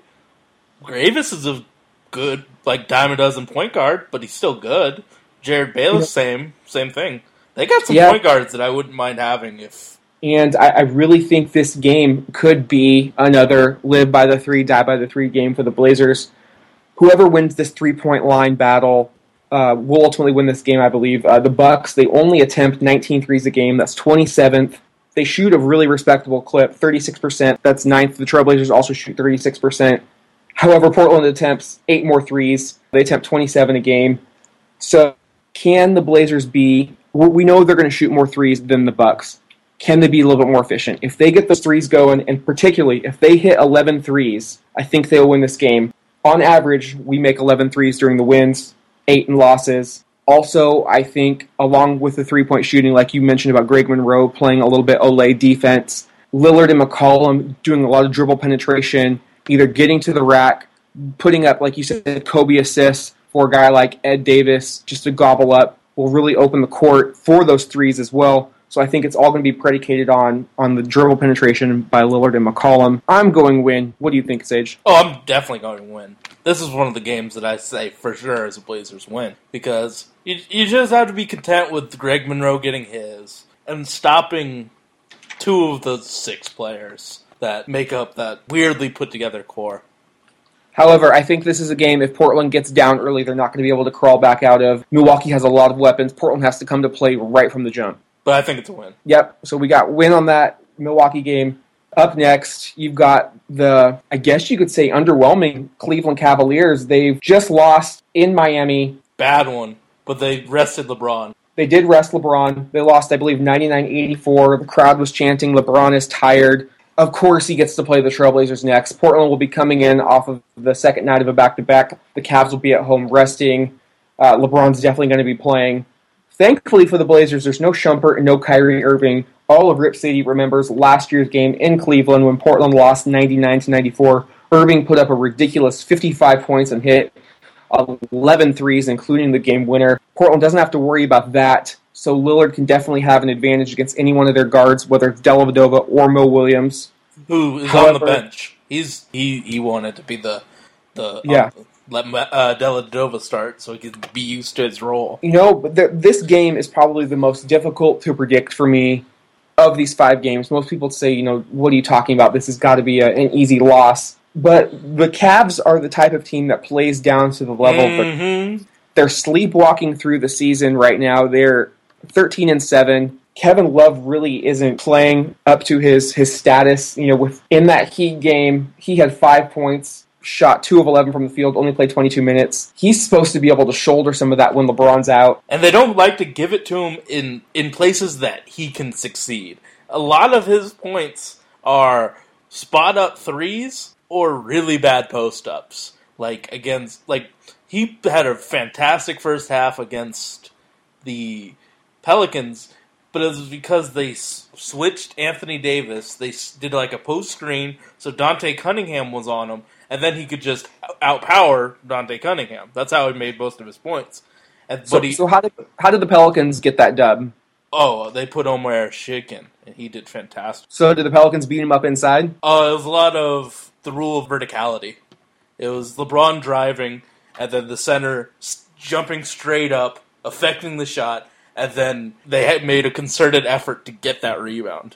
Greivis is a good, like, dime a dozen point guard, but he's still good. Jerryd Bayless, same, same thing. They got some Yeah. point guards that I wouldn't mind having if. And I, I really think this game could be another live by the three, die by the three game for the Blazers. Whoever wins this three point line battle uh, will ultimately win this game, I believe. Uh, the Bucks, they only attempt 19 threes a game. That's 27th. They shoot a really respectable clip, 36%. That's ninth. The Trailblazers also shoot 36%. However, Portland attempts eight more threes. They attempt 27 a game. So, can the Blazers be? We know they're going to shoot more threes than the Bucks. Can they be a little bit more efficient? If they get those threes going, and particularly if they hit 11 threes, I think they'll win this game. On average, we make 11 threes during the wins, eight in losses. Also, I think along with the three point shooting, like you mentioned about Greg Monroe playing a little bit olé defense, Lillard and McCollum doing a lot of dribble penetration, either getting to the rack, putting up, like you said, Kobe assists for a guy like Ed Davis just to gobble up will really open the court for those threes as well. So I think it's all going to be predicated on on the dribble penetration by Lillard and McCollum. I'm going win. What do you think, Sage? Oh, I'm definitely going win. This is one of the games that I say for sure is a Blazers win because you, you just have to be content with Greg Monroe getting his and stopping two of the six players that make up that weirdly put together core. However, I think this is a game. If Portland gets down early, they're not going to be able to crawl back out of. Milwaukee has a lot of weapons. Portland has to come to play right from the jump. But I think it's a win. Yep. So we got win on that Milwaukee game. Up next, you've got the, I guess you could say, underwhelming Cleveland Cavaliers. They've just lost in Miami. Bad one, but they rested LeBron. They did rest LeBron. They lost, I believe, 99 84. The crowd was chanting, LeBron is tired. Of course, he gets to play the Trailblazers next. Portland will be coming in off of the second night of a back to back. The Cavs will be at home resting. Uh, LeBron's definitely going to be playing. Thankfully for the Blazers, there's no Shumpert and no Kyrie Irving. All of Rip City remembers last year's game in Cleveland when Portland lost 99 to 94. Irving put up a ridiculous 55 points and hit 11 threes, including the game winner. Portland doesn't have to worry about that, so Lillard can definitely have an advantage against any one of their guards, whether it's Dellavedova or Mo Williams. Who is on the bench? He's he he wanted to be the the Yeah. Um, let uh, Deladova start so he could be used to his role. You know, but the, this game is probably the most difficult to predict for me of these five games. Most people say, you know, what are you talking about? This has got to be a, an easy loss. But the Cavs are the type of team that plays down to the level, but Mhm. they're sleepwalking through the season right now. They're 13 and 7. Kevin Love really isn't playing up to his his status. You know, within that Heat game, he had 5 points, shot 2 of 11 from the field, only played 22 minutes. He's supposed to be able to shoulder some of that when LeBron's out. and they don't like to give it to him in in places that he can succeed. A lot of his points are spot up threes or really bad post ups. Like against like he had a fantastic first half against the Pelicans, but it was because they switched Anthony Davis. They did like a post screen, so Dante Cunningham was on him, and then he could just outpower Dante Cunningham. That's how he made most of his points. And, So, but he, so how did how did the Pelicans get that dub? oh, they put Omer Shikin, and he did fantastic. So did the Pelicans beat him up inside? Uh, it was a lot of the rule of verticality. It was LeBron driving, and then the center jumping straight up, affecting the shot, and then they had made a concerted effort to get that rebound.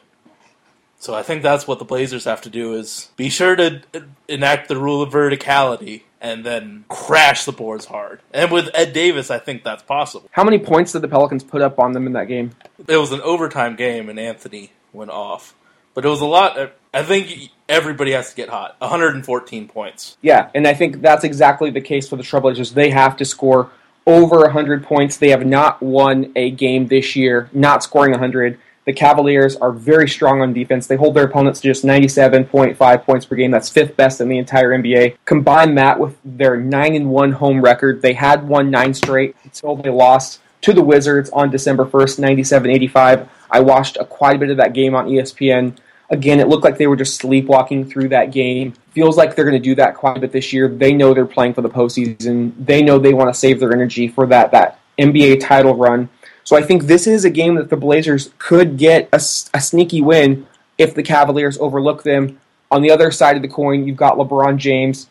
So I think that's what the Blazers have to do is be sure to enact the rule of verticality and then crash the boards hard. And with Ed Davis, I think that's possible. How many points did the Pelicans put up on them in that game? It was an overtime game, and Anthony went off. But it was a lot. I think everybody has to get hot. 114 points. Yeah, and I think that's exactly the case for the Trailblazers. They have to score over 100 points. They have not won a game this year, not scoring 100. The Cavaliers are very strong on defense. They hold their opponents to just 97.5 points per game. That's fifth best in the entire NBA. Combine that with their 9 and 1 home record. They had won 9 straight until they lost to the Wizards on December 1st, 97-85. I watched a quite a bit of that game on ESPN. Again, it looked like they were just sleepwalking through that game. Feels like they're going to do that quite a bit this year. They know they're playing for the postseason. They know they want to save their energy for that that NBA title run. So I think this is a game that the Blazers could get a sneaky win if the Cavaliers overlook them. On the other side of the coin, you've got LeBron James,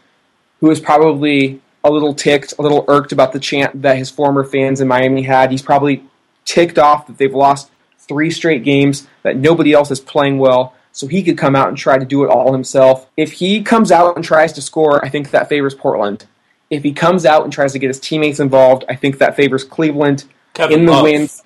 who is probably a little ticked, a little irked about the chant that his former fans in Miami had. He's probably ticked off that they've lost three straight games, that nobody else is playing well, so he could come out and try to do it all himself. If he comes out and tries to score, I think that favors Portland. If he comes out and tries to get his teammates involved, I think that favors Cleveland. Kevin in the Love. wins,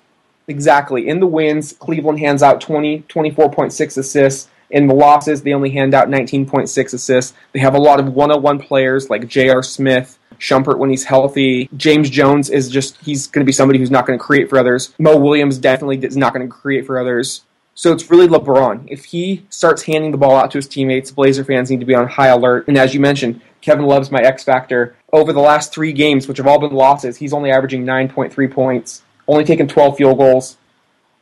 exactly. In the wins, Cleveland hands out 20, 24.6 assists. In the losses, they only hand out 19.6 assists. They have a lot of one-on-one players like J.R. Smith, Shumpert when he's healthy. James Jones is just, he's going to be somebody who's not going to create for others. Mo Williams definitely is not going to create for others. So it's really LeBron. If he starts handing the ball out to his teammates, Blazer fans need to be on high alert. And as you mentioned, Kevin Love's my X factor. Over the last three games, which have all been losses, he's only averaging 9.3 points, only taken 12 field goals.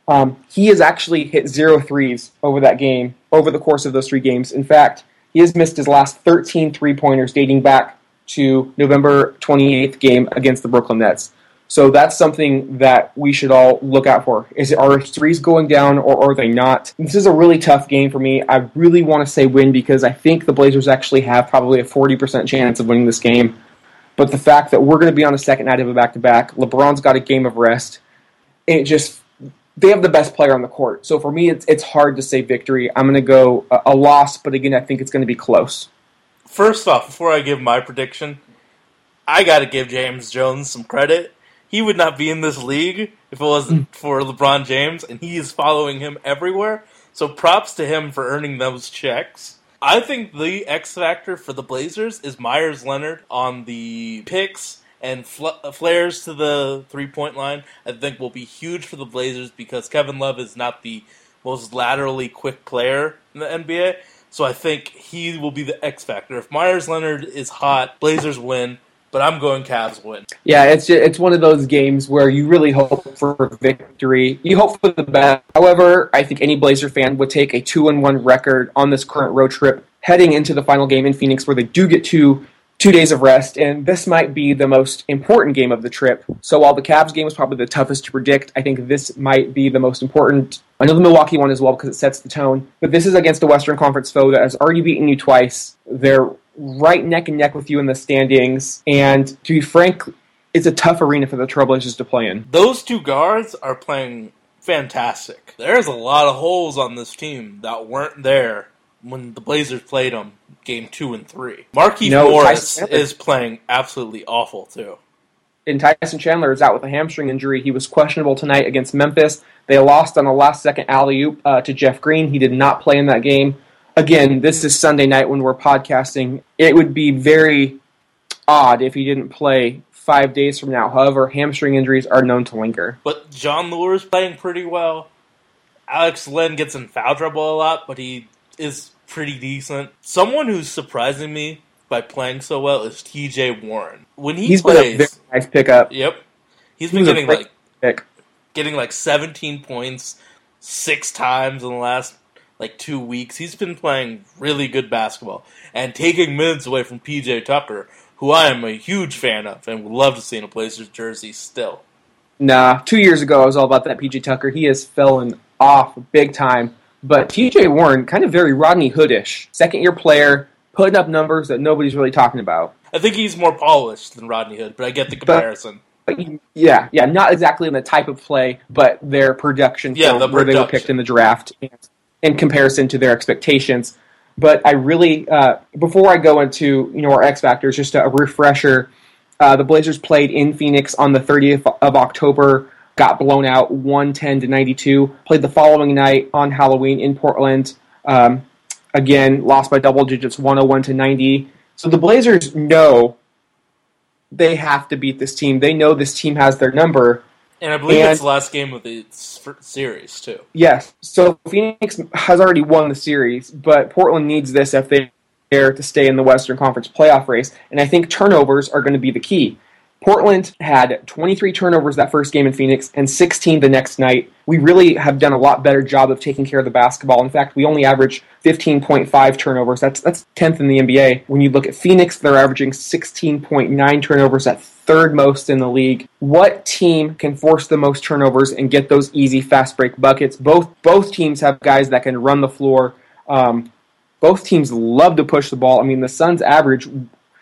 Um, he has actually hit zero threes over that game, over the course of those three games. In fact, he has missed his last 13 three pointers dating back to November 28th game against the Brooklyn Nets. So that's something that we should all look out for. Is are threes going down or are they not? This is a really tough game for me. I really want to say win because I think the Blazers actually have probably a 40% chance of winning this game. But the fact that we're going to be on the second night of a back to back, LeBron's got a game of rest. It just they have the best player on the court. So for me, it's it's hard to say victory. I'm going to go a, a loss, but again, I think it's going to be close. First off, before I give my prediction, I got to give James Jones some credit. He would not be in this league if it wasn't hmm. for LeBron James, and he is following him everywhere. So props to him for earning those checks. I think the X factor for the Blazers is Meyers Leonard on the picks and fl- flares to the three point line. I think will be huge for the Blazers because Kevin Love is not the most laterally quick player in the NBA. So I think he will be the X factor. If Meyers Leonard is hot, Blazers win, but I'm going Cavs win. Yeah, it's it's one of those games where you really hope for victory. You hope for the best. However, I think any Blazer fan would take a two and one record on this current road trip heading into the final game in Phoenix, where they do get two two days of rest, and this might be the most important game of the trip. So while the Cavs game was probably the toughest to predict, I think this might be the most important. I know the Milwaukee one as well because it sets the tone, but this is against a Western Conference foe that has already beaten you twice. They're right neck and neck with you in the standings, and to be frank, it's a tough arena for the Trailblazers to play in. Those two guards are playing fantastic. There's a lot of holes on this team that weren't there when the Blazers played them game two and three. Marquise No, Morris Tyson is playing absolutely awful too. And Tyson Chandler is out with a hamstring injury. He was questionable tonight against Memphis. They lost on a last second alley oop uh, to Jeff Green. He did not play in that game. Again, this is Sunday night when we're podcasting. It would be very odd if he didn't play five days from now. However, hamstring injuries are known to linger. But Jon Leuer's playing pretty well. Alex Len gets in foul trouble a lot, but he is pretty decent. Someone who's surprising me by playing so well is TJ Warren. When he He's been a plays, very nice pickup. yep, he's He been getting like pick. getting like 17 points six times in the last like two weeks. He's been playing really good basketball and taking minutes away from PJ Tucker, who I am a huge fan of and would love to see in a Blazers jersey still. Nah, two years ago I was all about that PJ Tucker. He has fallen off big time. But TJ Warren, kind of very Rodney Hoodish. Second year player, putting up numbers that nobody's really talking about. I think he's more polished than Rodney Hood, but I get the comparison. But yeah, yeah, not exactly in the type of play, but their production Yeah, the where they were picked in the draft in comparison to their expectations. But I really, uh, before I go into you know our X factors, just a refresher. Uh, the Blazers played in Phoenix on the 30th of October got blown out 110 to 92. Played the following night on Halloween in Portland. Um, again, lost by double digits 101 to 90. So the Blazers know they have to beat this team. They know this team has their number. And I believe And- it's the last game of the series too. Yes. So Phoenix has already won the series, but Portland needs this if they are to stay in the Western Conference playoff race. And I think turnovers are going to be the key. Portland had 23 turnovers that first game in Phoenix and 16 the next night. We really have done a lot better job of taking care of the basketball. In fact, we only average 15.5 turnovers. That's that's 10th in the NBA. When you look at Phoenix, they're averaging 16.9 turnovers, at third most in the league. What team can force the most turnovers and get those easy fast break buckets? Both both teams have guys that can run the floor. Um, both teams love to push the ball. I mean, the Suns average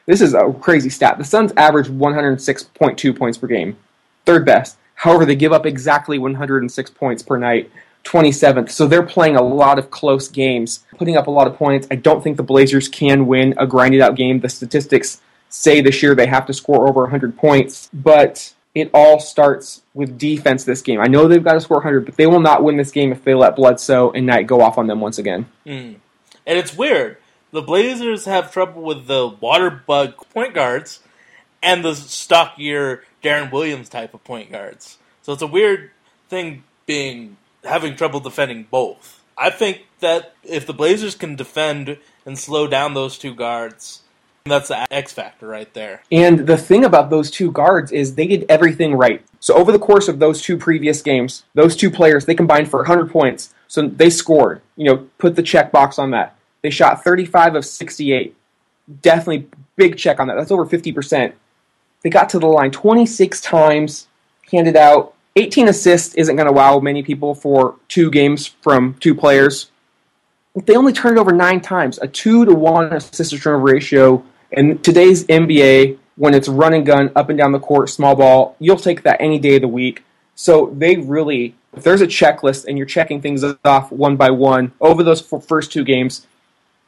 this is a crazy stat. The Suns average 106.2 points per game, third best. However, they give up exactly 106 points per night, 27th. So they're playing a lot of close games, putting up a lot of points. I don't think the Blazers can win a grinded out game. The statistics say this year they have to score over 100 points, but it all starts with defense this game. I know they've got to score 100, but they will not win this game if they let Bledsoe and Knight go off on them once again. Hmm. And it's weird. The Blazers have trouble with the water bug point guards and the stockier Deron Williams type of point guards. So it's a weird thing being having trouble defending both. I think that if the Blazers can defend and slow down those two guards, that's the X factor right there. And the thing about those two guards is they did everything right. So over the course of those two previous games, those two players they combined for 100 points. So they scored. You know, put the check box on that. They shot 35 of 68. Definitely big check on that. That's over 50%. They got to the line 26 times, handed out 18 assists isn't going to wow many people for two games from two players. They only turned it over nine times, a two to one assist to turnover ratio. In today's NBA, when it's run and gun up and down the court, small ball, you'll take that any day of the week. So they really, if there's a checklist and you're checking things off one by one over those first two games,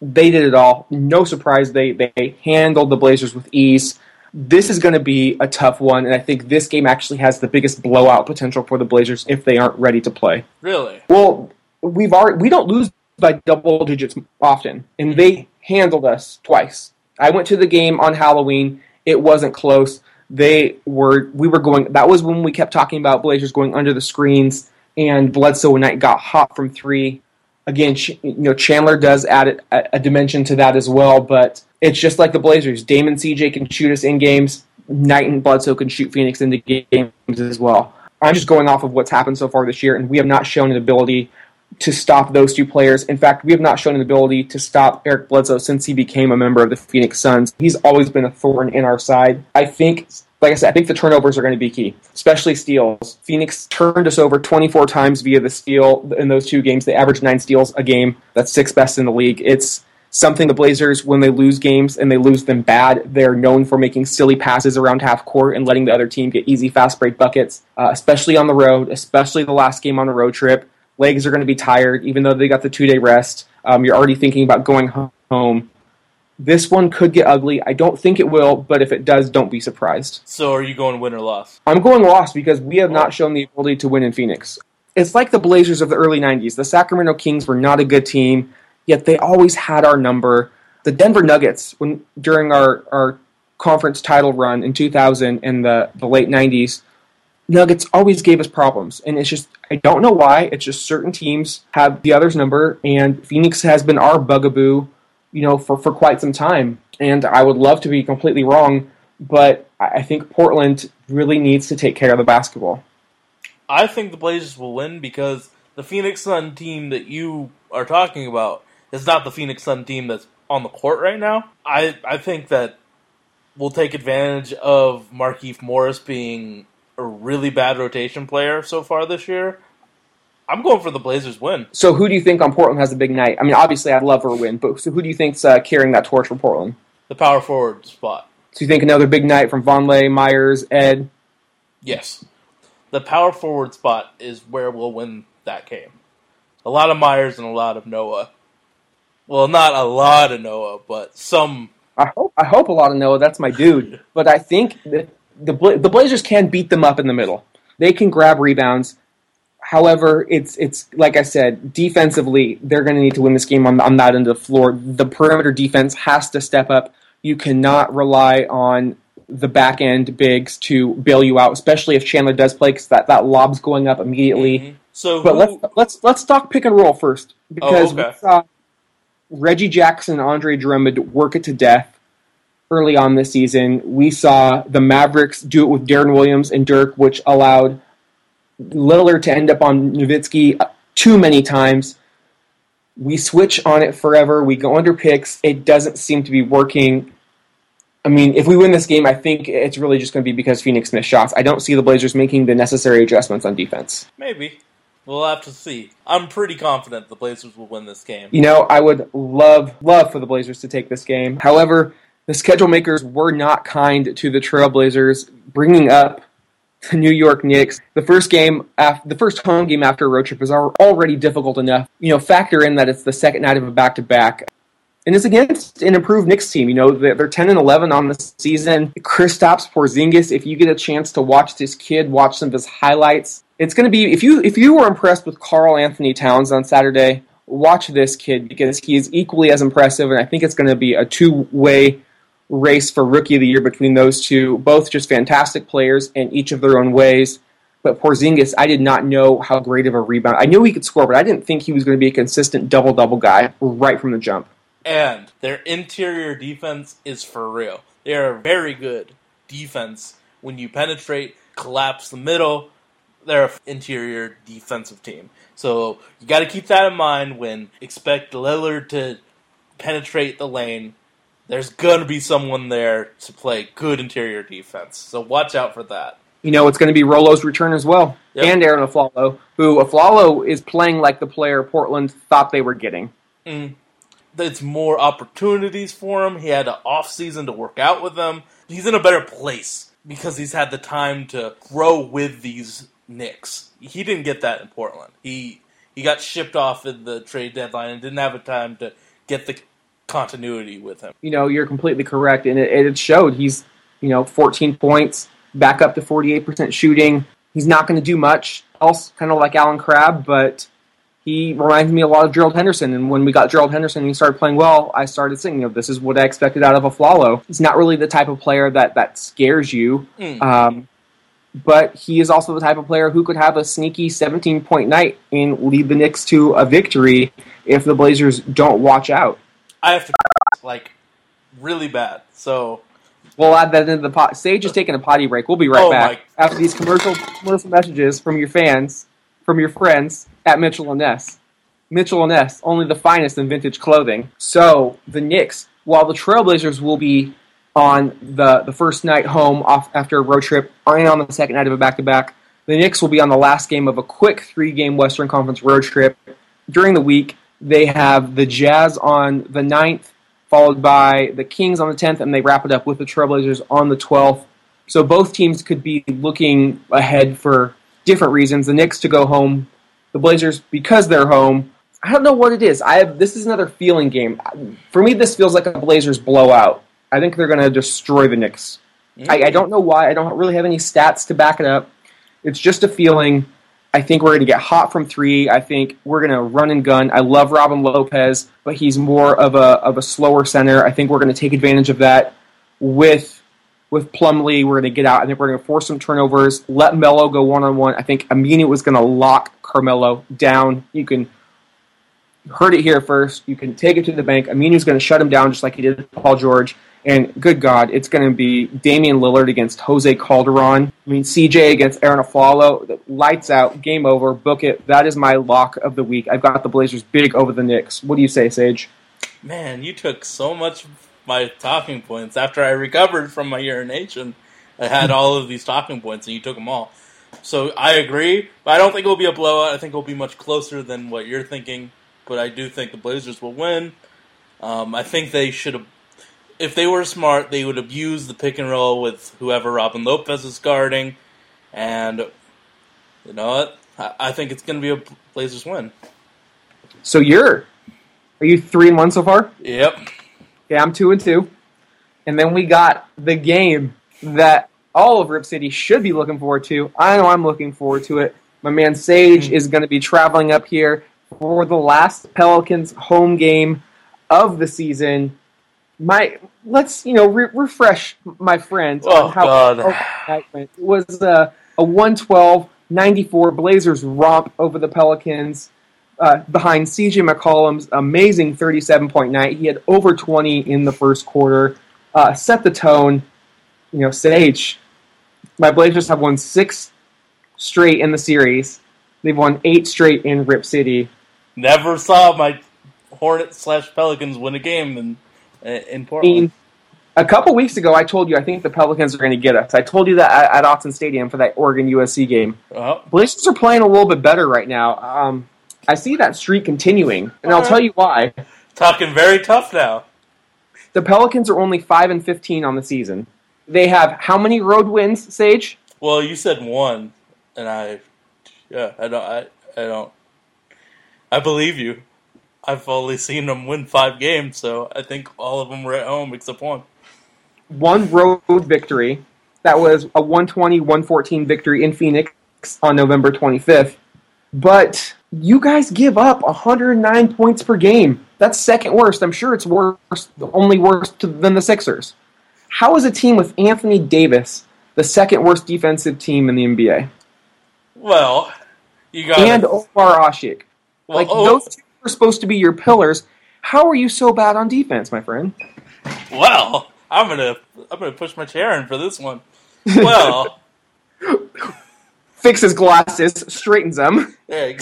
they did it all. No surprise, they they handled the Blazers with ease. This is going to be a tough one, and I think this game actually has the biggest blowout potential for the Blazers if they aren't ready to play. Really? Well, we've already we don't lose by double digits often, and mm-hmm. they handled us twice. I went to the game on Halloween. It wasn't close. They were we were going. That was when we kept talking about Blazers going under the screens, and Bledsoe and Knight got hot from three. Again, you know Chandler does add a, a dimension to that as well, but it's just like the Blazers. Damon CJ can shoot us in games. Knight and Bledsoe can shoot Phoenix into games as well. I'm just going off of what's happened so far this year, and we have not shown an ability to stop those two players. In fact, we have not shown an ability to stop Eric Bledsoe since he became a member of the Phoenix Suns. He's always been a thorn in our side. I think, like I said, I think the turnovers are going to be key, especially steals. Phoenix turned us over 24 times via the steal in those two games. They averaged nine steals a game. That's sixth best in the league. It's something the Blazers, when they lose games and they lose them bad, they're known for making silly passes around half court and letting the other team get easy fast break buckets, uh, especially on the road, especially the last game on the road trip. Legs are going to be tired, even though they got the two day rest. Um, you're already thinking about going home. This one could get ugly. I don't think it will, but if it does, don't be surprised. So are you going win or loss? I'm going lost because we have not oh. shown the ability to win in Phoenix. It's like the Blazers of the early 90s. The Sacramento Kings were not a good team, yet they always had our number. The Denver Nuggets, when during our, our conference title run in 2000 and the, the late 90s, Nuggets always gave us problems. And it's just, I don't know why. It's just certain teams have the other's number, and Phoenix has been our bugaboo, you know, for, for quite some time. And I would love to be completely wrong, but I think Portland really needs to take care of the basketball. I think the Blazers will win because the Phoenix Sun team that you are talking about is not the Phoenix Sun team that's on the court right now. I I think that we'll take advantage of Markieff Morris being a really bad rotation player so far this year. I'm going for the Blazers win. So, who do you think on Portland has a big night? I mean, obviously, I'd love for a win, but so who do you think's uh, carrying that torch for Portland? The power forward spot. So, you think another big night from Vonleh, Meyers, Ed? Yes. The power forward spot is where we'll win that game. A lot of Meyers and a lot of Noah. Well, not a lot of Noah, but some. I hope I hope a lot of Noah. That's my dude. [laughs] But I think the the, the Blazers can beat them up in the middle. They can grab rebounds. However, it's it's like I said, defensively, they're going to need to win this game on, on that end of the floor. The perimeter defense has to step up. You cannot rely on the back end bigs to bail you out, especially if Chandler does play, because that, that lob's going up immediately. Mhm. So, But who- let's let's let's talk pick and roll first because okay. we saw Reggie Jackson and Andre Drummond work it to death early on this season. We saw the Mavericks do it with Deron Williams and Dirk, which allowed Lillard to end up on Nowitzki uh, too many times. We switch on it forever. We go under picks. It doesn't seem to be working. I mean, if we win this game, I think it's really just going to be because Phoenix missed shots. I don't see the Blazers making the necessary adjustments on defense. maybe we'll have to see. I'm pretty confident the Blazers will win this game. You know, I would love, love for the Blazers to take this game. However, the schedule makers were not kind to the Trailblazers, bringing up the New York Knicks. The first game, af- the first home game after a road trip is already difficult enough. You know, factor in that it's the second night of a back-to-back. And it's against an improved Knicks team. You know, they're they're 10 and 11 on the season. Kristaps Porzingis, if you get a chance to watch this kid, watch some of his highlights. It's going to be if you if you were impressed with Karl-Anthony Towns on Saturday, watch this kid because he is equally as impressive, and I think it's going to be a two way race for Rookie of the Year between those two. Both just fantastic players in each of their own ways. But Porzingis, I did not know how great of a rebound. I knew he could score, but I didn't think he was going to be a consistent double double guy right from the jump. And their interior defense is for real. They are a very good defense when you penetrate, collapse the middle. They're an interior defensive team. So you got to keep that in mind when expect Lillard to penetrate the lane. There's going to be someone there to play good interior defense. So watch out for that. You know, it's going to be Rolo's return as well, Yep. and Arron Afflalo, who Afflalo is playing like the player Portland thought they were getting. Mm. It's more opportunities for him. He had an off season to work out with them. He's in a better place because he's had the time to grow with these Knicks. He didn't get that in Portland. He he got shipped off at the trade deadline and didn't have a time to get the continuity with him. you know, you're completely correct, and it, it showed. He's, you know, 14 points, back up to 48% shooting. He's not going to do much else, kind of like Allen Crabbe, but he reminds me a lot of Gerald Henderson. And when we got Gerald Henderson and he started playing well, I started thinking, you know, this is what I expected out of a Flalo. He's not really the type of player that, that scares you. Mm. Um, but he is also the type of player who could have a sneaky 17 point night and lead the Knicks to a victory if the Blazers don't watch out. I have to [laughs] like really bad. So We'll add that into the pot. Sage is taking a potty break. We'll be right Oh back my- after these commercial commercial messages from your fans, from your friends at Mitchell and Ness. Mitchell and Ness, only the finest in vintage clothing. So the Knicks, while the Trailblazers will be on the the first night home off after a road trip, and on the second night of a back to back, the Knicks will be on the last game of a quick three game Western Conference road trip. During the week, they have the Jazz on the 9th, followed by the Kings on the 10th, and they wrap it up with the Trailblazers on the 12th. So both teams could be looking ahead for different reasons. The Knicks to go home, the Blazers because they're home. I don't know what it is. I have, this is another feeling game. For me, this feels like a Blazers blowout. I think they're going to destroy the Knicks. I, I don't know why. I don't really have any stats to back it up. It's just a feeling. I think we're going to get hot from three. I think we're going to run and gun. I love Robin Lopez, but he's more of a of a slower center. I think we're going to take advantage of that with with Plumlee. We're going to get out. I think we're going to force some turnovers. Let Melo go one on one. I think Aminu was going to lock Carmelo down. You can heard it here first. You can take it to the bank. Aminu's going to shut him down just like he did Paul George. And good God, it's going to be Damian Lillard against Jose Calderon. I mean, CJ against Arron Afflalo. Lights out, game over, book it. That is my lock of the week. I've got the Blazers big over the Knicks. What do you say, Sage? Man, you took so much of my talking points after I recovered from my urination. I had [laughs] all of these talking points, and you took them all. So I agree, but I don't think it will be a blowout. I think it will be much closer than what you're thinking. But I do think the Blazers will win. Um, I think they should have, if they were smart, they would abuse the pick and roll with whoever Robin Lopez is guarding, and you know what? I, I think it's going to be a Blazers win. So you're, are you three and one so far? Yep. Yeah, I'm two and two. And then we got the game that all of Rip City should be looking forward to. I know I'm looking forward to it. My man Sage is going to be traveling up here for the last Pelicans home game of the season. My let's you know re- refresh my friends Oh, on how God. that went. It was uh, a 112-94 Blazers romp over the Pelicans uh, behind CJ McCollum's amazing 37 point night. He had over 20 in the first quarter, uh, set the tone. You know, Sage, my Blazers have won six straight in the series. They've won eight straight in Rip City. Never saw my Hornets slash Pelicans win a game in in I Portland. mean, a couple weeks ago, I told you I think the Pelicans are going to get us. I told you that at, at Autzen Stadium for that Oregon USC game. Well, Blazers are playing a little bit better right now. Um, I see that streak continuing, and I'll Alright. tell you why. talking very tough now. The Pelicans are only five and fifteen on the season. They have how many road wins, Sage? Well, you said one, and I, yeah, I don't, I, I don't, I believe you. I've only seen them win five games, so I think all of them were at home except one. One road victory. That was a 120-114 victory in Phoenix on November 25th. But you guys give up 109 points per game. That's second worst. I'm sure it's worse, only worse than the Sixers. How is a team with Anthony Davis the second worst defensive team in the NBA? Well, you got And Omer Asik. Well, Like oh, those two are supposed to be your pillars. How are you so bad on defense, my friend? well, I'm gonna, I'm gonna push my chair in for this one. Well, [laughs] Fixes glasses, straightens them. yeah,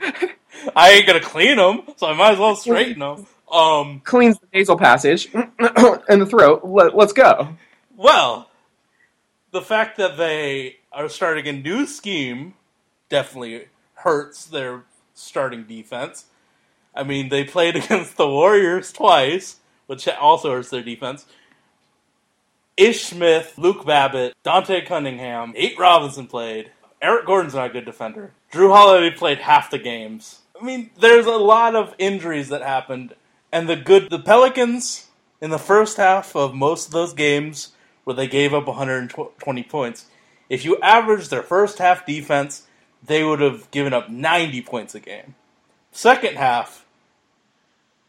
[laughs] I ain't gonna clean them, so I might as well straighten them. Um, cleans the nasal passage [clears throat] and the throat. Let, let's go. Well, the fact that they are starting a new scheme definitely hurts their starting defense. I mean, they played [laughs] against the Warriors twice, which also hurts their defense. Ish Smith, Luke Babbitt, Dante Cunningham, Nate Robinson played. Eric Gordon's not a good defender. Jrue Holiday played half the games. I mean, there's a lot of injuries that happened, and the good the Pelicans in the first half of most of those games where they gave up 120 points. If you average their first half defense, they would have given up 90 points a game. Second half,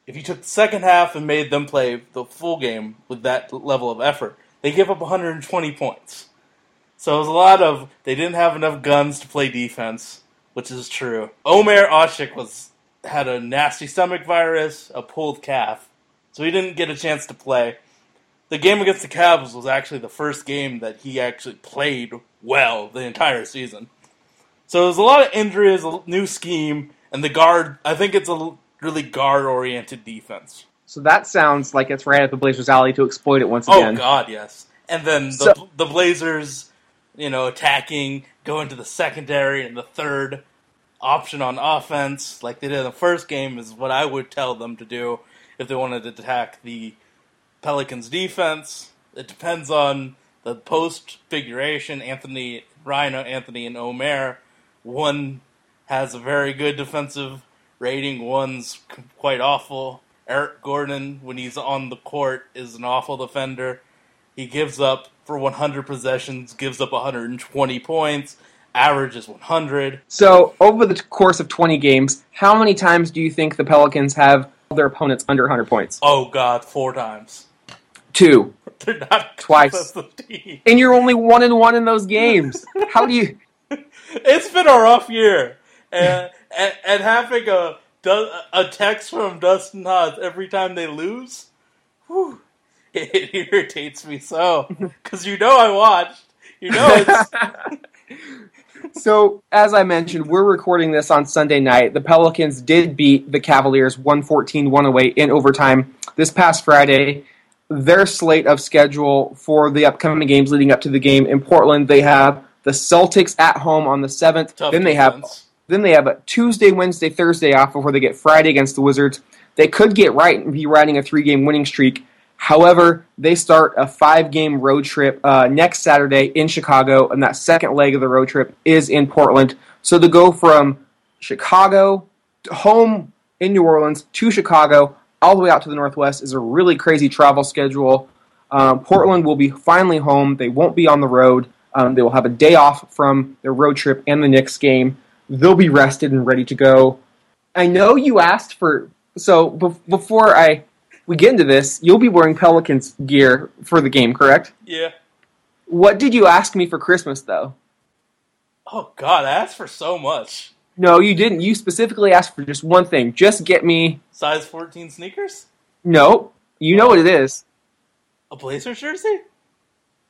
if you took the second half and made them play the full game with that level of effort, they give up 120 points. So it was a lot of they didn't have enough guns to play defense, which is true. Omer Asik was had a nasty stomach virus, a pulled calf, so he didn't get a chance to play. The game against the Cavs was actually the first game that he actually played well the entire season. So there's a lot of injuries, a new scheme, and the guard. I think it's a really guard-oriented defense. So that sounds like it's right up the Blazers' alley to exploit it once Oh again. Oh God, yes. And then the So- the Blazers, you know, attacking, going to the secondary and the third option on offense, like they did in the first game, is what I would tell them to do if they wanted to attack the Pelicans defense. It depends on the post figuration. Anthony, Rhino, Anthony, and Omer. One has a very good defensive rating. One's quite awful. Eric Gordon, when he's on the court, is an awful defender. He gives up for 100 possessions, gives up 120 points. Average is 100. So over the course of 20 games, how many times do you think the Pelicans have their opponents under 100 points? Oh God, four times. Two. [laughs] They're not Twice. team. And you're only one and one in those games. [laughs] How do you? It's been a rough year, and and, and having a a text from Dustin Hodge every time they lose, whew, [laughs] it irritates me so [laughs] because you know I watched. You know it's [laughs] So, as I mentioned, we're recording this on Sunday night. The Pelicans did beat the Cavaliers 114 108 in overtime this past Friday. Their slate of schedule for the upcoming games leading up to the game in Portland, they have the Celtics at home on the 7th. tough. then they have defense. then they have a Tuesday, Wednesday, Thursday off before they get Friday against the Wizards. They could get right and be riding a three game winning streak. However, they start a five game road trip uh, next Saturday in Chicago, and that second leg of the road trip is in Portland. So to go from Chicago, home in New Orleans, to Chicago, all the way out to the Northwest is a really crazy travel schedule. Um, Portland will be finally home. They won't be on the road. Um, they will have a day off from their road trip and the Knicks game. They'll be rested and ready to go. I know you asked for so be- before I we get into this, you'll be wearing Pelicans gear for the game, correct? Yeah. What did you ask me for Christmas though? Oh God, I asked for so much. No, you didn't. You specifically asked for just one thing. Just get me. Size 14 sneakers? No, you know what it is. A Blazers jersey?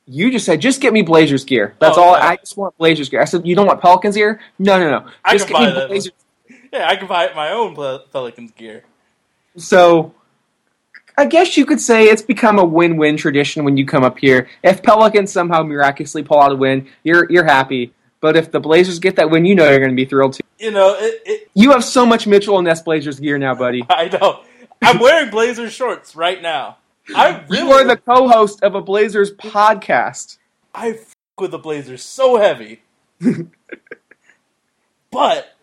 You just said just get me Blazers gear. That's Oh, all. okay. I just want Blazers gear. I said you don't want Pelicans gear. No, no, no. I Just can get buy me that. Blazers. [laughs] Yeah, I can buy my own Pelicans gear. So, I guess you could say it's become a win-win tradition when you come up here. If Pelicans somehow miraculously pull out a win, you're you're happy. But if the Blazers get that win, you know you're going to be thrilled too. You know, it, it, You have so much Mitchell and Ness Blazers gear now, buddy. [laughs] I know. I'm wearing Blazers shorts right now. I really, You are the co-host of a Blazers podcast. I f- with the Blazers so heavy, [laughs] but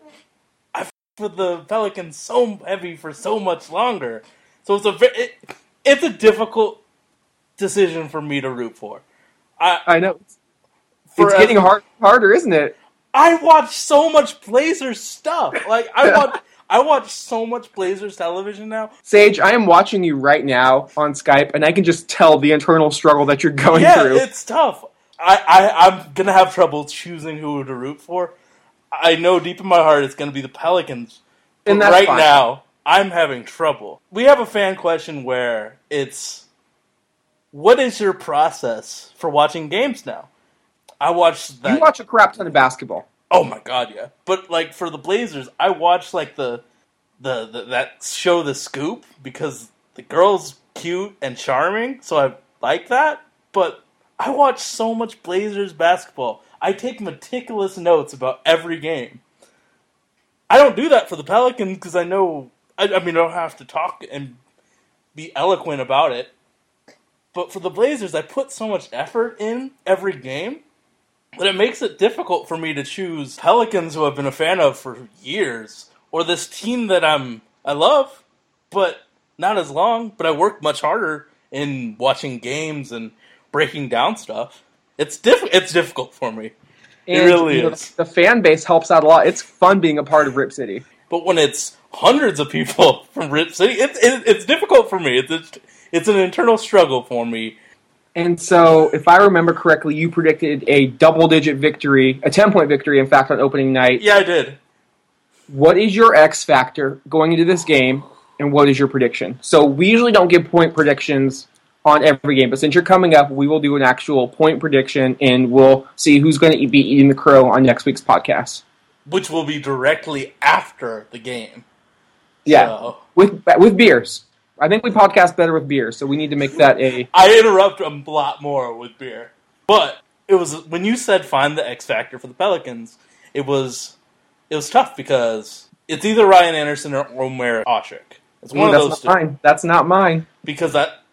I f- with the Pelicans so heavy for so much longer. So it's a very, it, it's a difficult decision for me to root for. I I know for it's getting hard, harder, isn't it? I watch so much Blazers stuff. Like I [laughs] watch I watch so much Blazers television now. Sage, I am watching you right now on Skype, and I can just tell the internal struggle that you're going yeah, through. it's tough. I, I I'm gonna have trouble choosing who to root for. I know deep in my heart it's gonna be the Pelicans. But And that's right fine. now, I'm having trouble. We have a fan question where it's what is your process for watching games now? I watch that you watch a crap ton of basketball. Oh my god, yeah. But like for the Blazers, I watched like the the, the that show The Scoop because the girl's cute and charming, so I like that. But I watch so much Blazers basketball. I take meticulous notes about every game. I don't do that for the Pelicans because I know I, I mean I don't have to talk and be eloquent about it. But for the Blazers, I put so much effort in every game but it makes it difficult for me to choose Pelicans who I've been a fan of for years or this team that I'm I love, but not as long, but I work much harder in watching games and breaking down stuff. It's diff- it's difficult for me. It really you know, is. the fan base helps out a lot. It's fun being a part of Rip City. But when it's hundreds of people [laughs] from Rip City, it, it, it's difficult for me. It's, it's it's an internal struggle for me. And so, if I remember correctly, you predicted a double-digit victory, a ten-point victory, in fact, on opening night. Yeah, I did. What is your X factor going into this game, and what is your prediction? So we usually don't give point predictions on every game, but since you're coming up, we will do an actual point prediction, and we'll see who's going to be eating the crow on next week's podcast. Which will be directly after the game. Yeah, So- with with beers. I think we podcast better with beer, so we need to make that a. I interrupt a lot more with beer. But it was when you said find the X factor for the Pelicans, it was it was tough because it's either Ryan Anderson or Omer Asik. It's one Ooh, of that's those not mine. That's not mine. Because that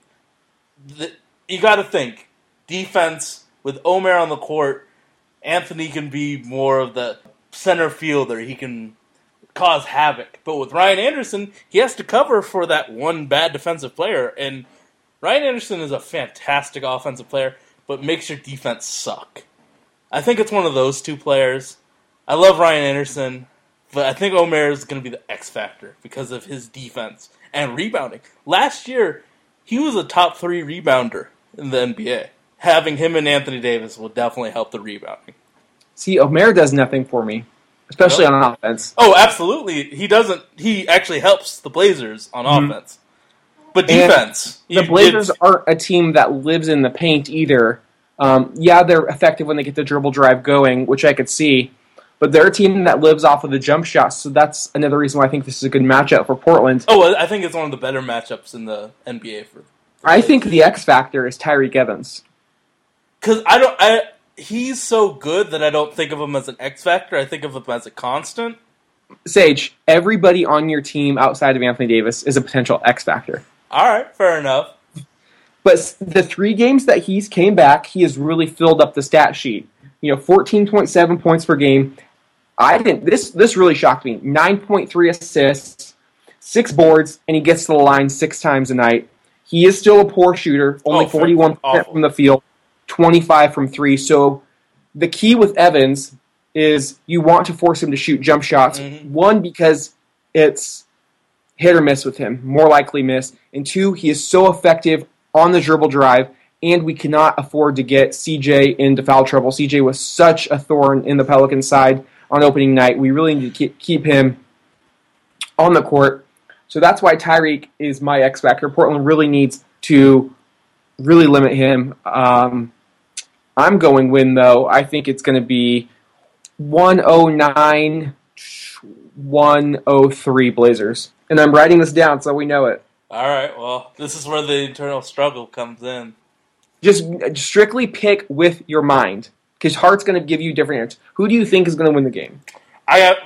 the, you got to think defense with Omer on the court. Anthony can be more of the center fielder. He can cause havoc. But with Ryan Anderson, he has to cover for that one bad defensive player. And Ryan Anderson is a fantastic offensive player, but makes your defense suck. I think it's one of those two players. I love Ryan Anderson, but I think Omer is going to be the X factor because of his defense and rebounding. Last year, he was a top three rebounder in the NBA. Having him and Anthony Davis will definitely help the rebounding. See, Omer does nothing for me, especially on offense. Oh, absolutely. He doesn't. He actually helps the Blazers on offense, but defense. The Blazers it's- aren't a team that lives in the paint either. Um, yeah, they're effective when they get the dribble drive going, which I could see, but they're a team that lives off of the jump shot. So that's another reason why I think this is a good matchup for Portland. Oh, I think it's one of the better matchups in the NBA for. I think the X factor is Tyreke Evans. because I don't. I he's so good that I don't think of him as an X factor. I think of him as a constant. Sage, everybody on your team outside of Anthony Davis is a potential X factor. All right, fair enough. But the three games that he's came back, he has really filled up the stat sheet. You know, fourteen point seven points per game. I didn't. This this really shocked me. Nine point three assists, six boards, and he gets to the line six times a night. He is still a poor shooter, only Oh, 41% from the field, 25 from three. So the key with Evans is you want to force him to shoot jump shots. Mhm. One, because it's hit or miss with him, more likely miss. And two, he is so effective on the dribble drive, and we cannot afford to get CJ into foul trouble. CJ was such a thorn in the Pelican side on opening night. We really need to keep, keep him on the court. So that's why Tyreke is my X factor. Portland really needs to really limit him. Um, I'm going win though. I think it's going to be 109 103 Blazers. And I'm writing this down so we know it. All right. Well, this is where the internal struggle comes in. Just strictly pick with your mind because heart's going to give you different answers. Who do you think is going to win the game? I got.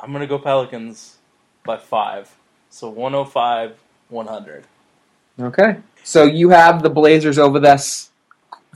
I'm gonna go Pelicans by five. So 105, 100. Okay. So you have the Blazers over this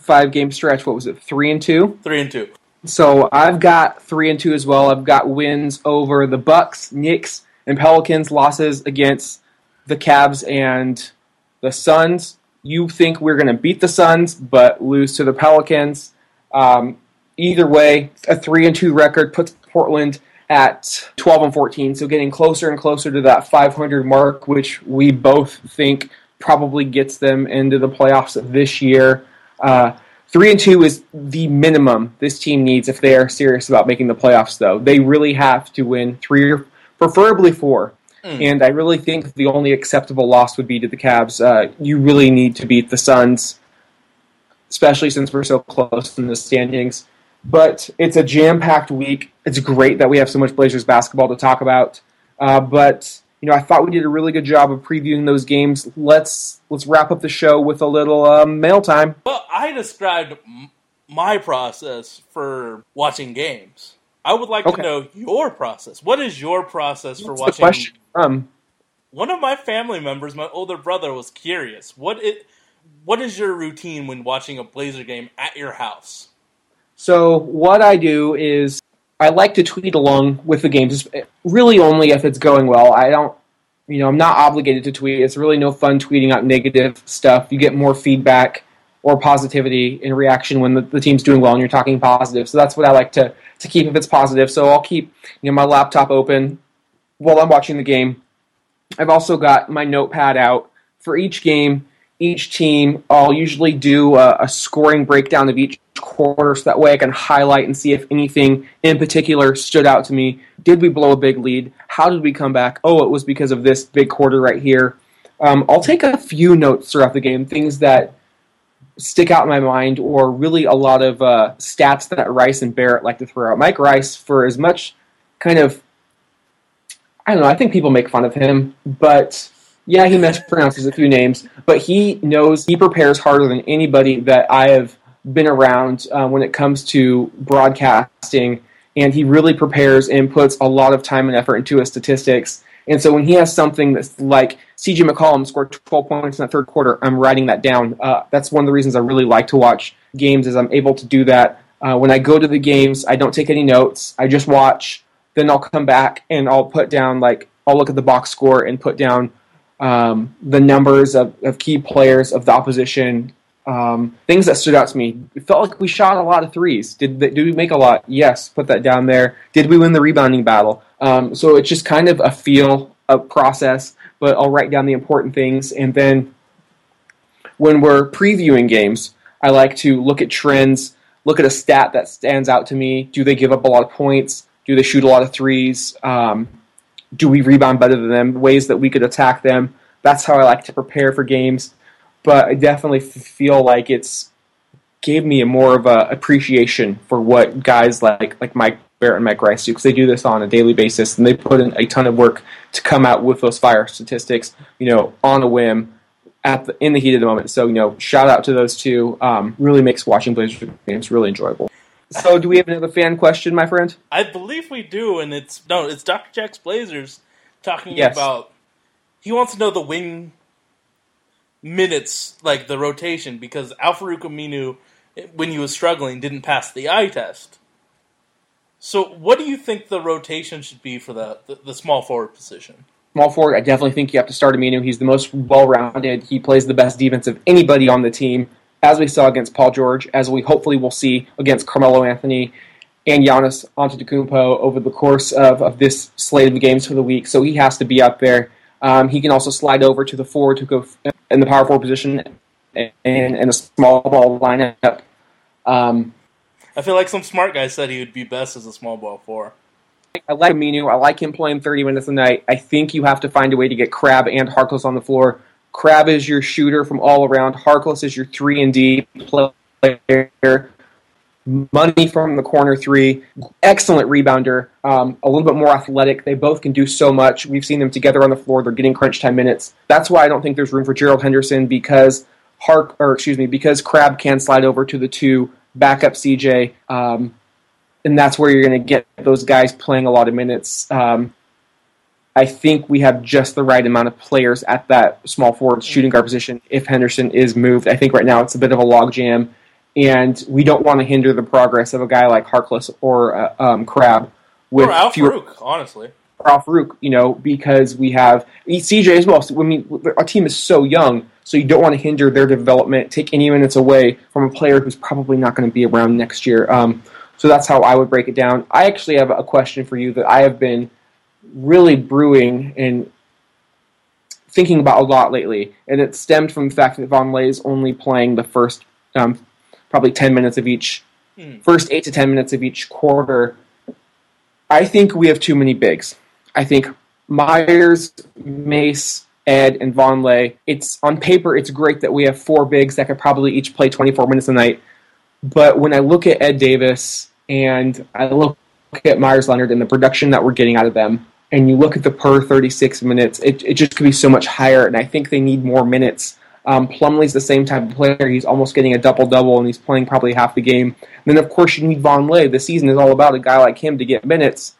five game stretch. What was it? 3 and 2? Three and two. So I've got three and two as well. I've got wins over the Bucks, Knicks, and Pelicans. Losses against the Cavs and the Suns. You think we're going to beat the Suns, but lose to the Pelicans. Um, either way, a three and two record puts Portland at 12 and 14. So getting closer and closer to that 500 mark, which we both think probably gets them into the playoffs this year. Uh, Three and two is the minimum this team needs if they are serious about making the playoffs. Though they really have to win three or preferably four. And I really think the only acceptable loss would be to the Cavs. Uh, you really need to beat the Suns, especially since we're so close in the standings. But it's a jam-packed week. It's great that we have so much Blazers basketball to talk about. Uh, but you know, I thought we did a really good job of previewing those games. Let's let's wrap up the show with a little uh, mail time. Well, I described my process for watching games. I would like Okay. to know your process. What is your process for What's the watching? question? Um, One of my family members, my older brother, was curious. What it, what is your routine when watching a Blazer game at your house? So what I do is I like to tweet along with the games, really only if it's going well. I don't, you know, I'm not obligated to tweet. It's really no fun tweeting out negative stuff. You get more feedback or positivity in reaction when the, the team's doing well and you're talking positive. So that's what I like to to keep if it's positive. So I'll keep you know my laptop open while I'm watching the game. I've also got my notepad out for each game, each team. I'll usually do a, a scoring breakdown of each quarter so that way I can highlight and see if anything in particular stood out to me. Did we blow a big lead? How did we come back? Oh, it was because of this big quarter right here. Um, I'll take a few notes throughout the game, things that stick out in my mind, or really a lot of uh, stats that Rice and Barrett like to throw out. Mike Rice, for as much kind of I don't know. I think people make fun of him, but yeah, he mispronounces a few names. But he knows he prepares harder than anybody that I have been around uh, when it comes to broadcasting, and he really prepares and puts a lot of time and effort into his statistics. And so when he has something that's like CJ McCollum scored 12 points in that third quarter, I'm writing that down. Uh, that's one of the reasons I really like to watch games is I'm able to do that. Uh, when I go to the games, I don't take any notes. I just watch. Then I'll come back and I'll put down like I'll look at the box score and put down um, the numbers of, of key players of the opposition. Um, things that stood out to me. It felt like we shot a lot of threes. Did did we make a lot? Yes, put that down there. Did we win the rebounding battle? Um, so it's just kind of a feel, a process. But I'll write down the important things, and then when we're previewing games, I like to look at trends, look at a stat that stands out to me. Do they give up a lot of points? Do they shoot a lot of threes? Um, do we rebound better than them? Ways that we could attack them. That's how I like to prepare for games. But I definitely f- feel like it's gave me a more of a appreciation for what guys like like Mike Barrett and Mike Rice do because they do this on a daily basis and they put in a ton of work to come out with those fire statistics. You know, on a whim at the, in the heat of the moment. So you know, shout out to those two. Um, really makes watching Blazers games really enjoyable. So, do we have another fan question, my friend? I believe we do, and it's no, it's Dr. Jack's Blazers talking Yes. about. He wants to know the wing minutes, like the rotation, because Al-Farouq Aminu, when he was struggling, didn't pass the eye test. So, what do you think the rotation should be for the the, the small forward position? small forward, I definitely think you have to start Aminu. He's the most well rounded. He plays the best defense of anybody on the team, as we saw against Paul George, as we hopefully will see against Carmelo Anthony and Giannis Antetokounmpo over the course of, of this slate of games for the week. So he has to be up there. Um, he can also slide over to the forward to go in the power forward position and, and a small ball lineup. Um, I feel like some smart guy said he would be best as a small ball four. I like Aminu. I like him playing 30 minutes a night. I think you have to find a way to get Crabbe and Harkless on the floor. Crabbe is your shooter from all around. Harkless is your 3 and D player. Money from the corner three. Excellent rebounder. Um, a little bit more athletic. They both can do so much. We've seen them together on the floor. They're getting crunch time minutes. That's why I don't think there's room for Gerald Henderson because Hark or excuse me because Crabbe can slide over to the two backup CJ. Um, and that's where you're going to get those guys playing a lot of minutes. Um, I think we have just the right amount of players at that small forward shooting guard position if Henderson is moved. I think right now it's a bit of a logjam, and we don't want to hinder the progress of a guy like Harkless or uh, um, Crabbe with or Al fewer. Farouk, honestly. Al-Farouq, you know, because we have CJ as well. So, I mean, our team is so young, so you don't want to hinder their development, take any minutes away from a player who's probably not going to be around next year. Um, so that's how I would break it down. I actually have a question for you that I have been really brewing and thinking about a lot lately, and it stemmed from the fact that Vonleh is only playing the first um, probably 10 minutes of each, Hmm. first 8 to 10 minutes of each quarter. I think we have too many bigs. I think Meyers, Mace, Ed, and Vonleh. It's on paper, it's great that we have four bigs that could probably each play 24 minutes a night. But when I look at Ed Davis and I look at Meyers Leonard and the production that we're getting out of them, and you look at the per 36 minutes, it, it just could be so much higher. And I think they need more minutes. Um, Plumlee's the same type of player. He's almost getting a double double, and he's playing probably half the game. And then, of course, you need Vonleh. The season is all about a guy like him to get minutes.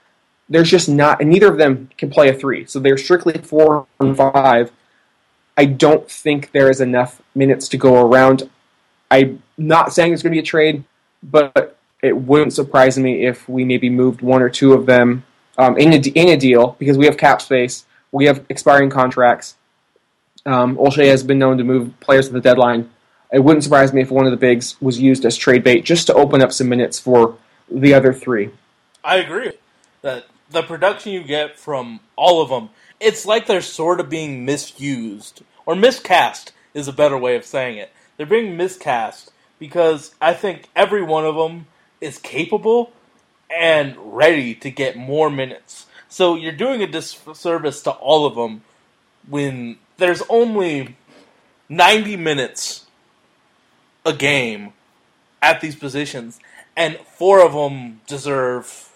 There's just not, and neither of them can play a three. So they're strictly four and five. I don't think there is enough minutes to go around. I'm not saying it's going to be a trade, but it wouldn't surprise me if we maybe moved one or two of them um, in, a, in a deal because we have cap space, we have expiring contracts. Um, Olshey has been known to move players at the deadline. It wouldn't surprise me if one of the bigs was used as trade bait just to open up some minutes for the other three. I agree that the production you get from all of them, it's like they're sort of being misused or miscast is a better way of saying it. They're being miscast because I think every one of them is capable and ready to get more minutes. So you're doing a disservice to all of them when there's only 90 minutes a game at these positions, and four of them deserve,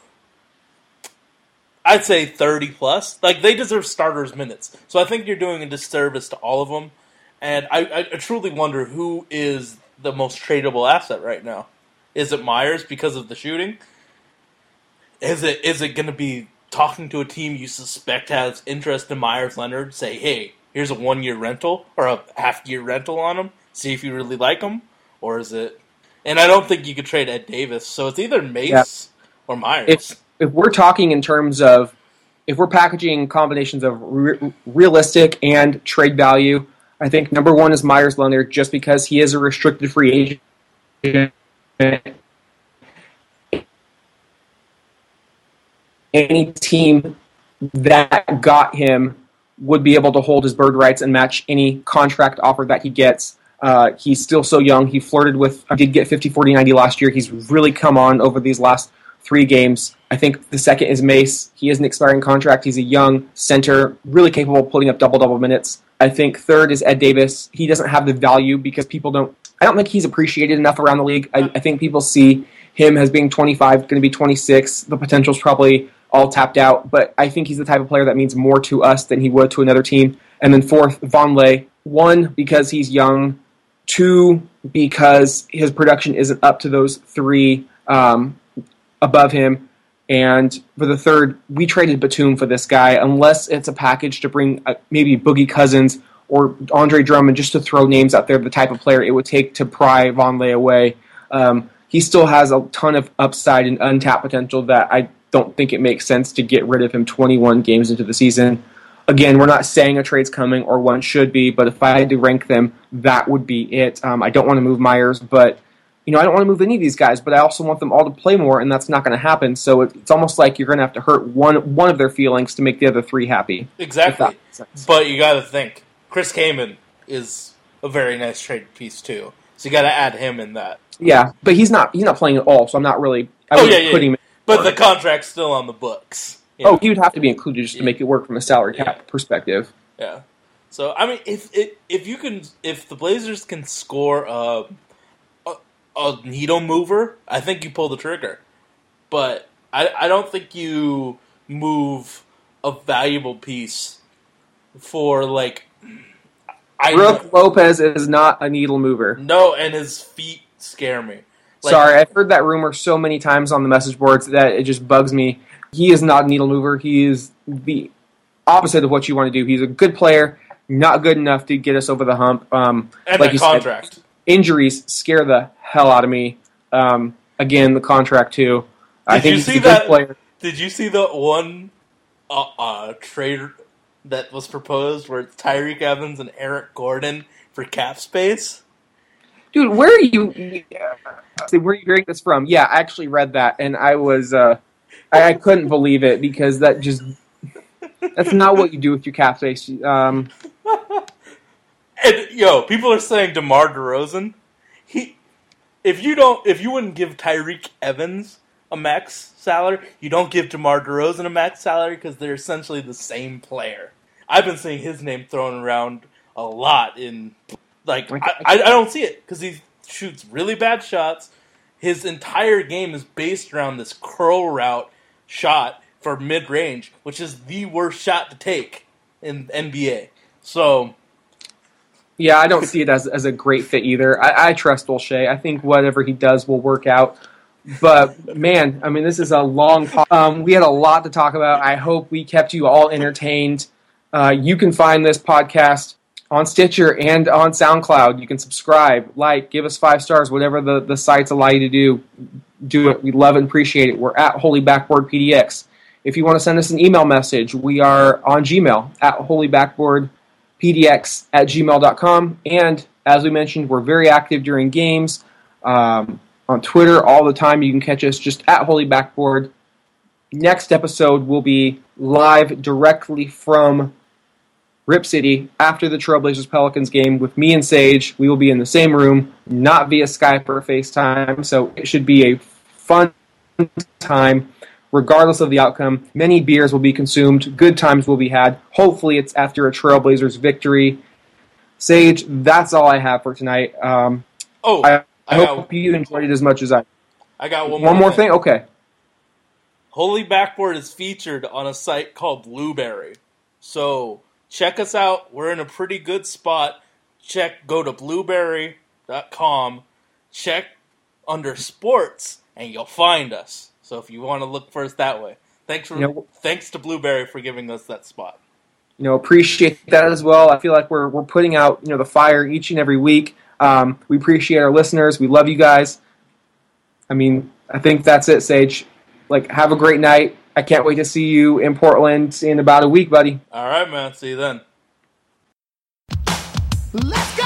I'd say, 30 plus. Like, they deserve starters' minutes. So I think you're doing a disservice to all of them, and I, I, truly wonder who is the most tradable asset right now. Is it Meyers because of the shooting? Is it is it going to be talking to a team you suspect has interest in Meyers Leonard? Say, hey, here's a one year rental or a half year rental on him. See if you really like him, or is it? And I don't think you could trade Ed Davis, so it's either Mace Yeah. or Meyers. if if we're talking in terms of if we're packaging combinations of re- realistic and trade value, I think number one is Meyers Leonard just because he is a restricted free agent. Any team that got him would be able to hold his bird rights and match any contract offer that he gets. Uh, he's still so young. He flirted with, uh, did get 50, 40, 90 last year. He's really come on over these last three games. I think the second is Mace. He is an expiring contract. He's a young center, really capable of putting up double double minutes. I think third is Ed Davis. He doesn't have the value because people don't. I don't think he's appreciated enough around the league. I, I think people see him as being 25, going to be 26. The potential's probably all tapped out, but I think he's the type of player that means more to us than he would to another team. And then fourth, Vonleh. One, because he's young. Two, because his production isn't up to those three um, above him. And for the third, we traded Batum for this guy, unless it's a package to bring uh, maybe Boogie Cousins or Andre Drummond, just to throw names out there, the type of player it would take to pry Vonleh away. Um, he still has a ton of upside and untapped potential that I don't think it makes sense to get rid of him 21 games into the season. again, we're not saying a trade's coming or one should be, but if I had to rank them, that would be it. Um, I don't want to move Meyers, but you know, I don't want to move any of these guys, but I also want them all to play more, and that's not going to happen. So it, it's almost like you're going to have to hurt one one of their feelings to make the other three happy. Exactly. that makes sense. But you got to think, Chris Kaman is a very nice trade piece too. So you got to add him in that. Yeah, but he's not he's not playing at all, so I'm not really. I Oh, yeah, yeah, put yeah. him. But the contract's still on the books. you Oh, know? he would have to be included just to make it work from a salary cap Yeah. perspective. Yeah. So I mean, if if, if you can, if the Blazers can score a, a a needle mover, I think you pull the trigger. But I I don't think you move a valuable piece for like. I Brooke Lopez is not a needle mover. no, and his feet scare me. Like, Sorry, I've heard that rumor so many times on the message boards that it just bugs me. He is not a needle mover. He is the opposite of what you want to do. He's a good player, not good enough to get us over the hump. Um, and like you said, contract. injuries scare the hell out of me. Um, again, the contract too. I Did think you he's see a good that- player. Did you see the one uh, uh, trade that was proposed where it's Tyreke Evans and Eric Gordon for cap space? Dude, where are you? Where are you hearing this from? Yeah, I actually read that, and I was, uh, I, I couldn't believe it because that just, that's not what you do with your cap space. Um, And yo, people are saying DeMar DeRozan. He, if you don't, if you wouldn't give Tyreke Evans a max salary, you don't give DeMar DeRozan a max salary because they're essentially the same player. I've been seeing his name thrown around a lot in, like, I, I, I don't see it because he shoots really bad shots. His entire game is based around this curl route shot for mid range, which is the worst shot to take in NBA. So yeah, I don't see it as, as a great fit either. I, I trust Olshey. I think whatever he does will work out. But man, I mean, this is a long. po- Um, we had a lot to talk about. I hope we kept you all entertained. Uh, you can find this podcast on Stitcher and on SoundCloud. You can subscribe, like, give us five stars, whatever the, the sites allow you to do. Do it. We love and appreciate it. We're at Holy Backboard PDX. If you want to send us an email message, we are on Gmail at Holy Backboard pdx at gmail.com. And as we mentioned, we're very active during games um, on Twitter all the time. You can catch us just at Holy Backboard. Next episode will be live directly from Rip City after the Trailblazers Pelicans game with me and Sage. We will be in the same room, not via Skype or FaceTime. So it should be a fun time regardless of the outcome. Many beers will be consumed, good times will be had. Hopefully, it's after a Trailblazers victory. Sage, that's all I have for tonight. Um, oh, I, I, I got- hope you enjoyed it as much as I. I got one, One more thing? Okay. Holy Backboard is featured on a site called Blueberry. So check us out. We're in a pretty good spot. Check go to blueberry.com, check under sports, and you'll find us. So if you want to look for us that way. Thanks for You know- thanks to Blueberry for giving us that spot. you know appreciate that as well i feel like we're, we're putting out you know the fire each and every week um, we appreciate our listeners we love you guys i mean i think that's it sage like have a great night i can't wait to see you in portland in about a week buddy All right, man. See you then. Let's go!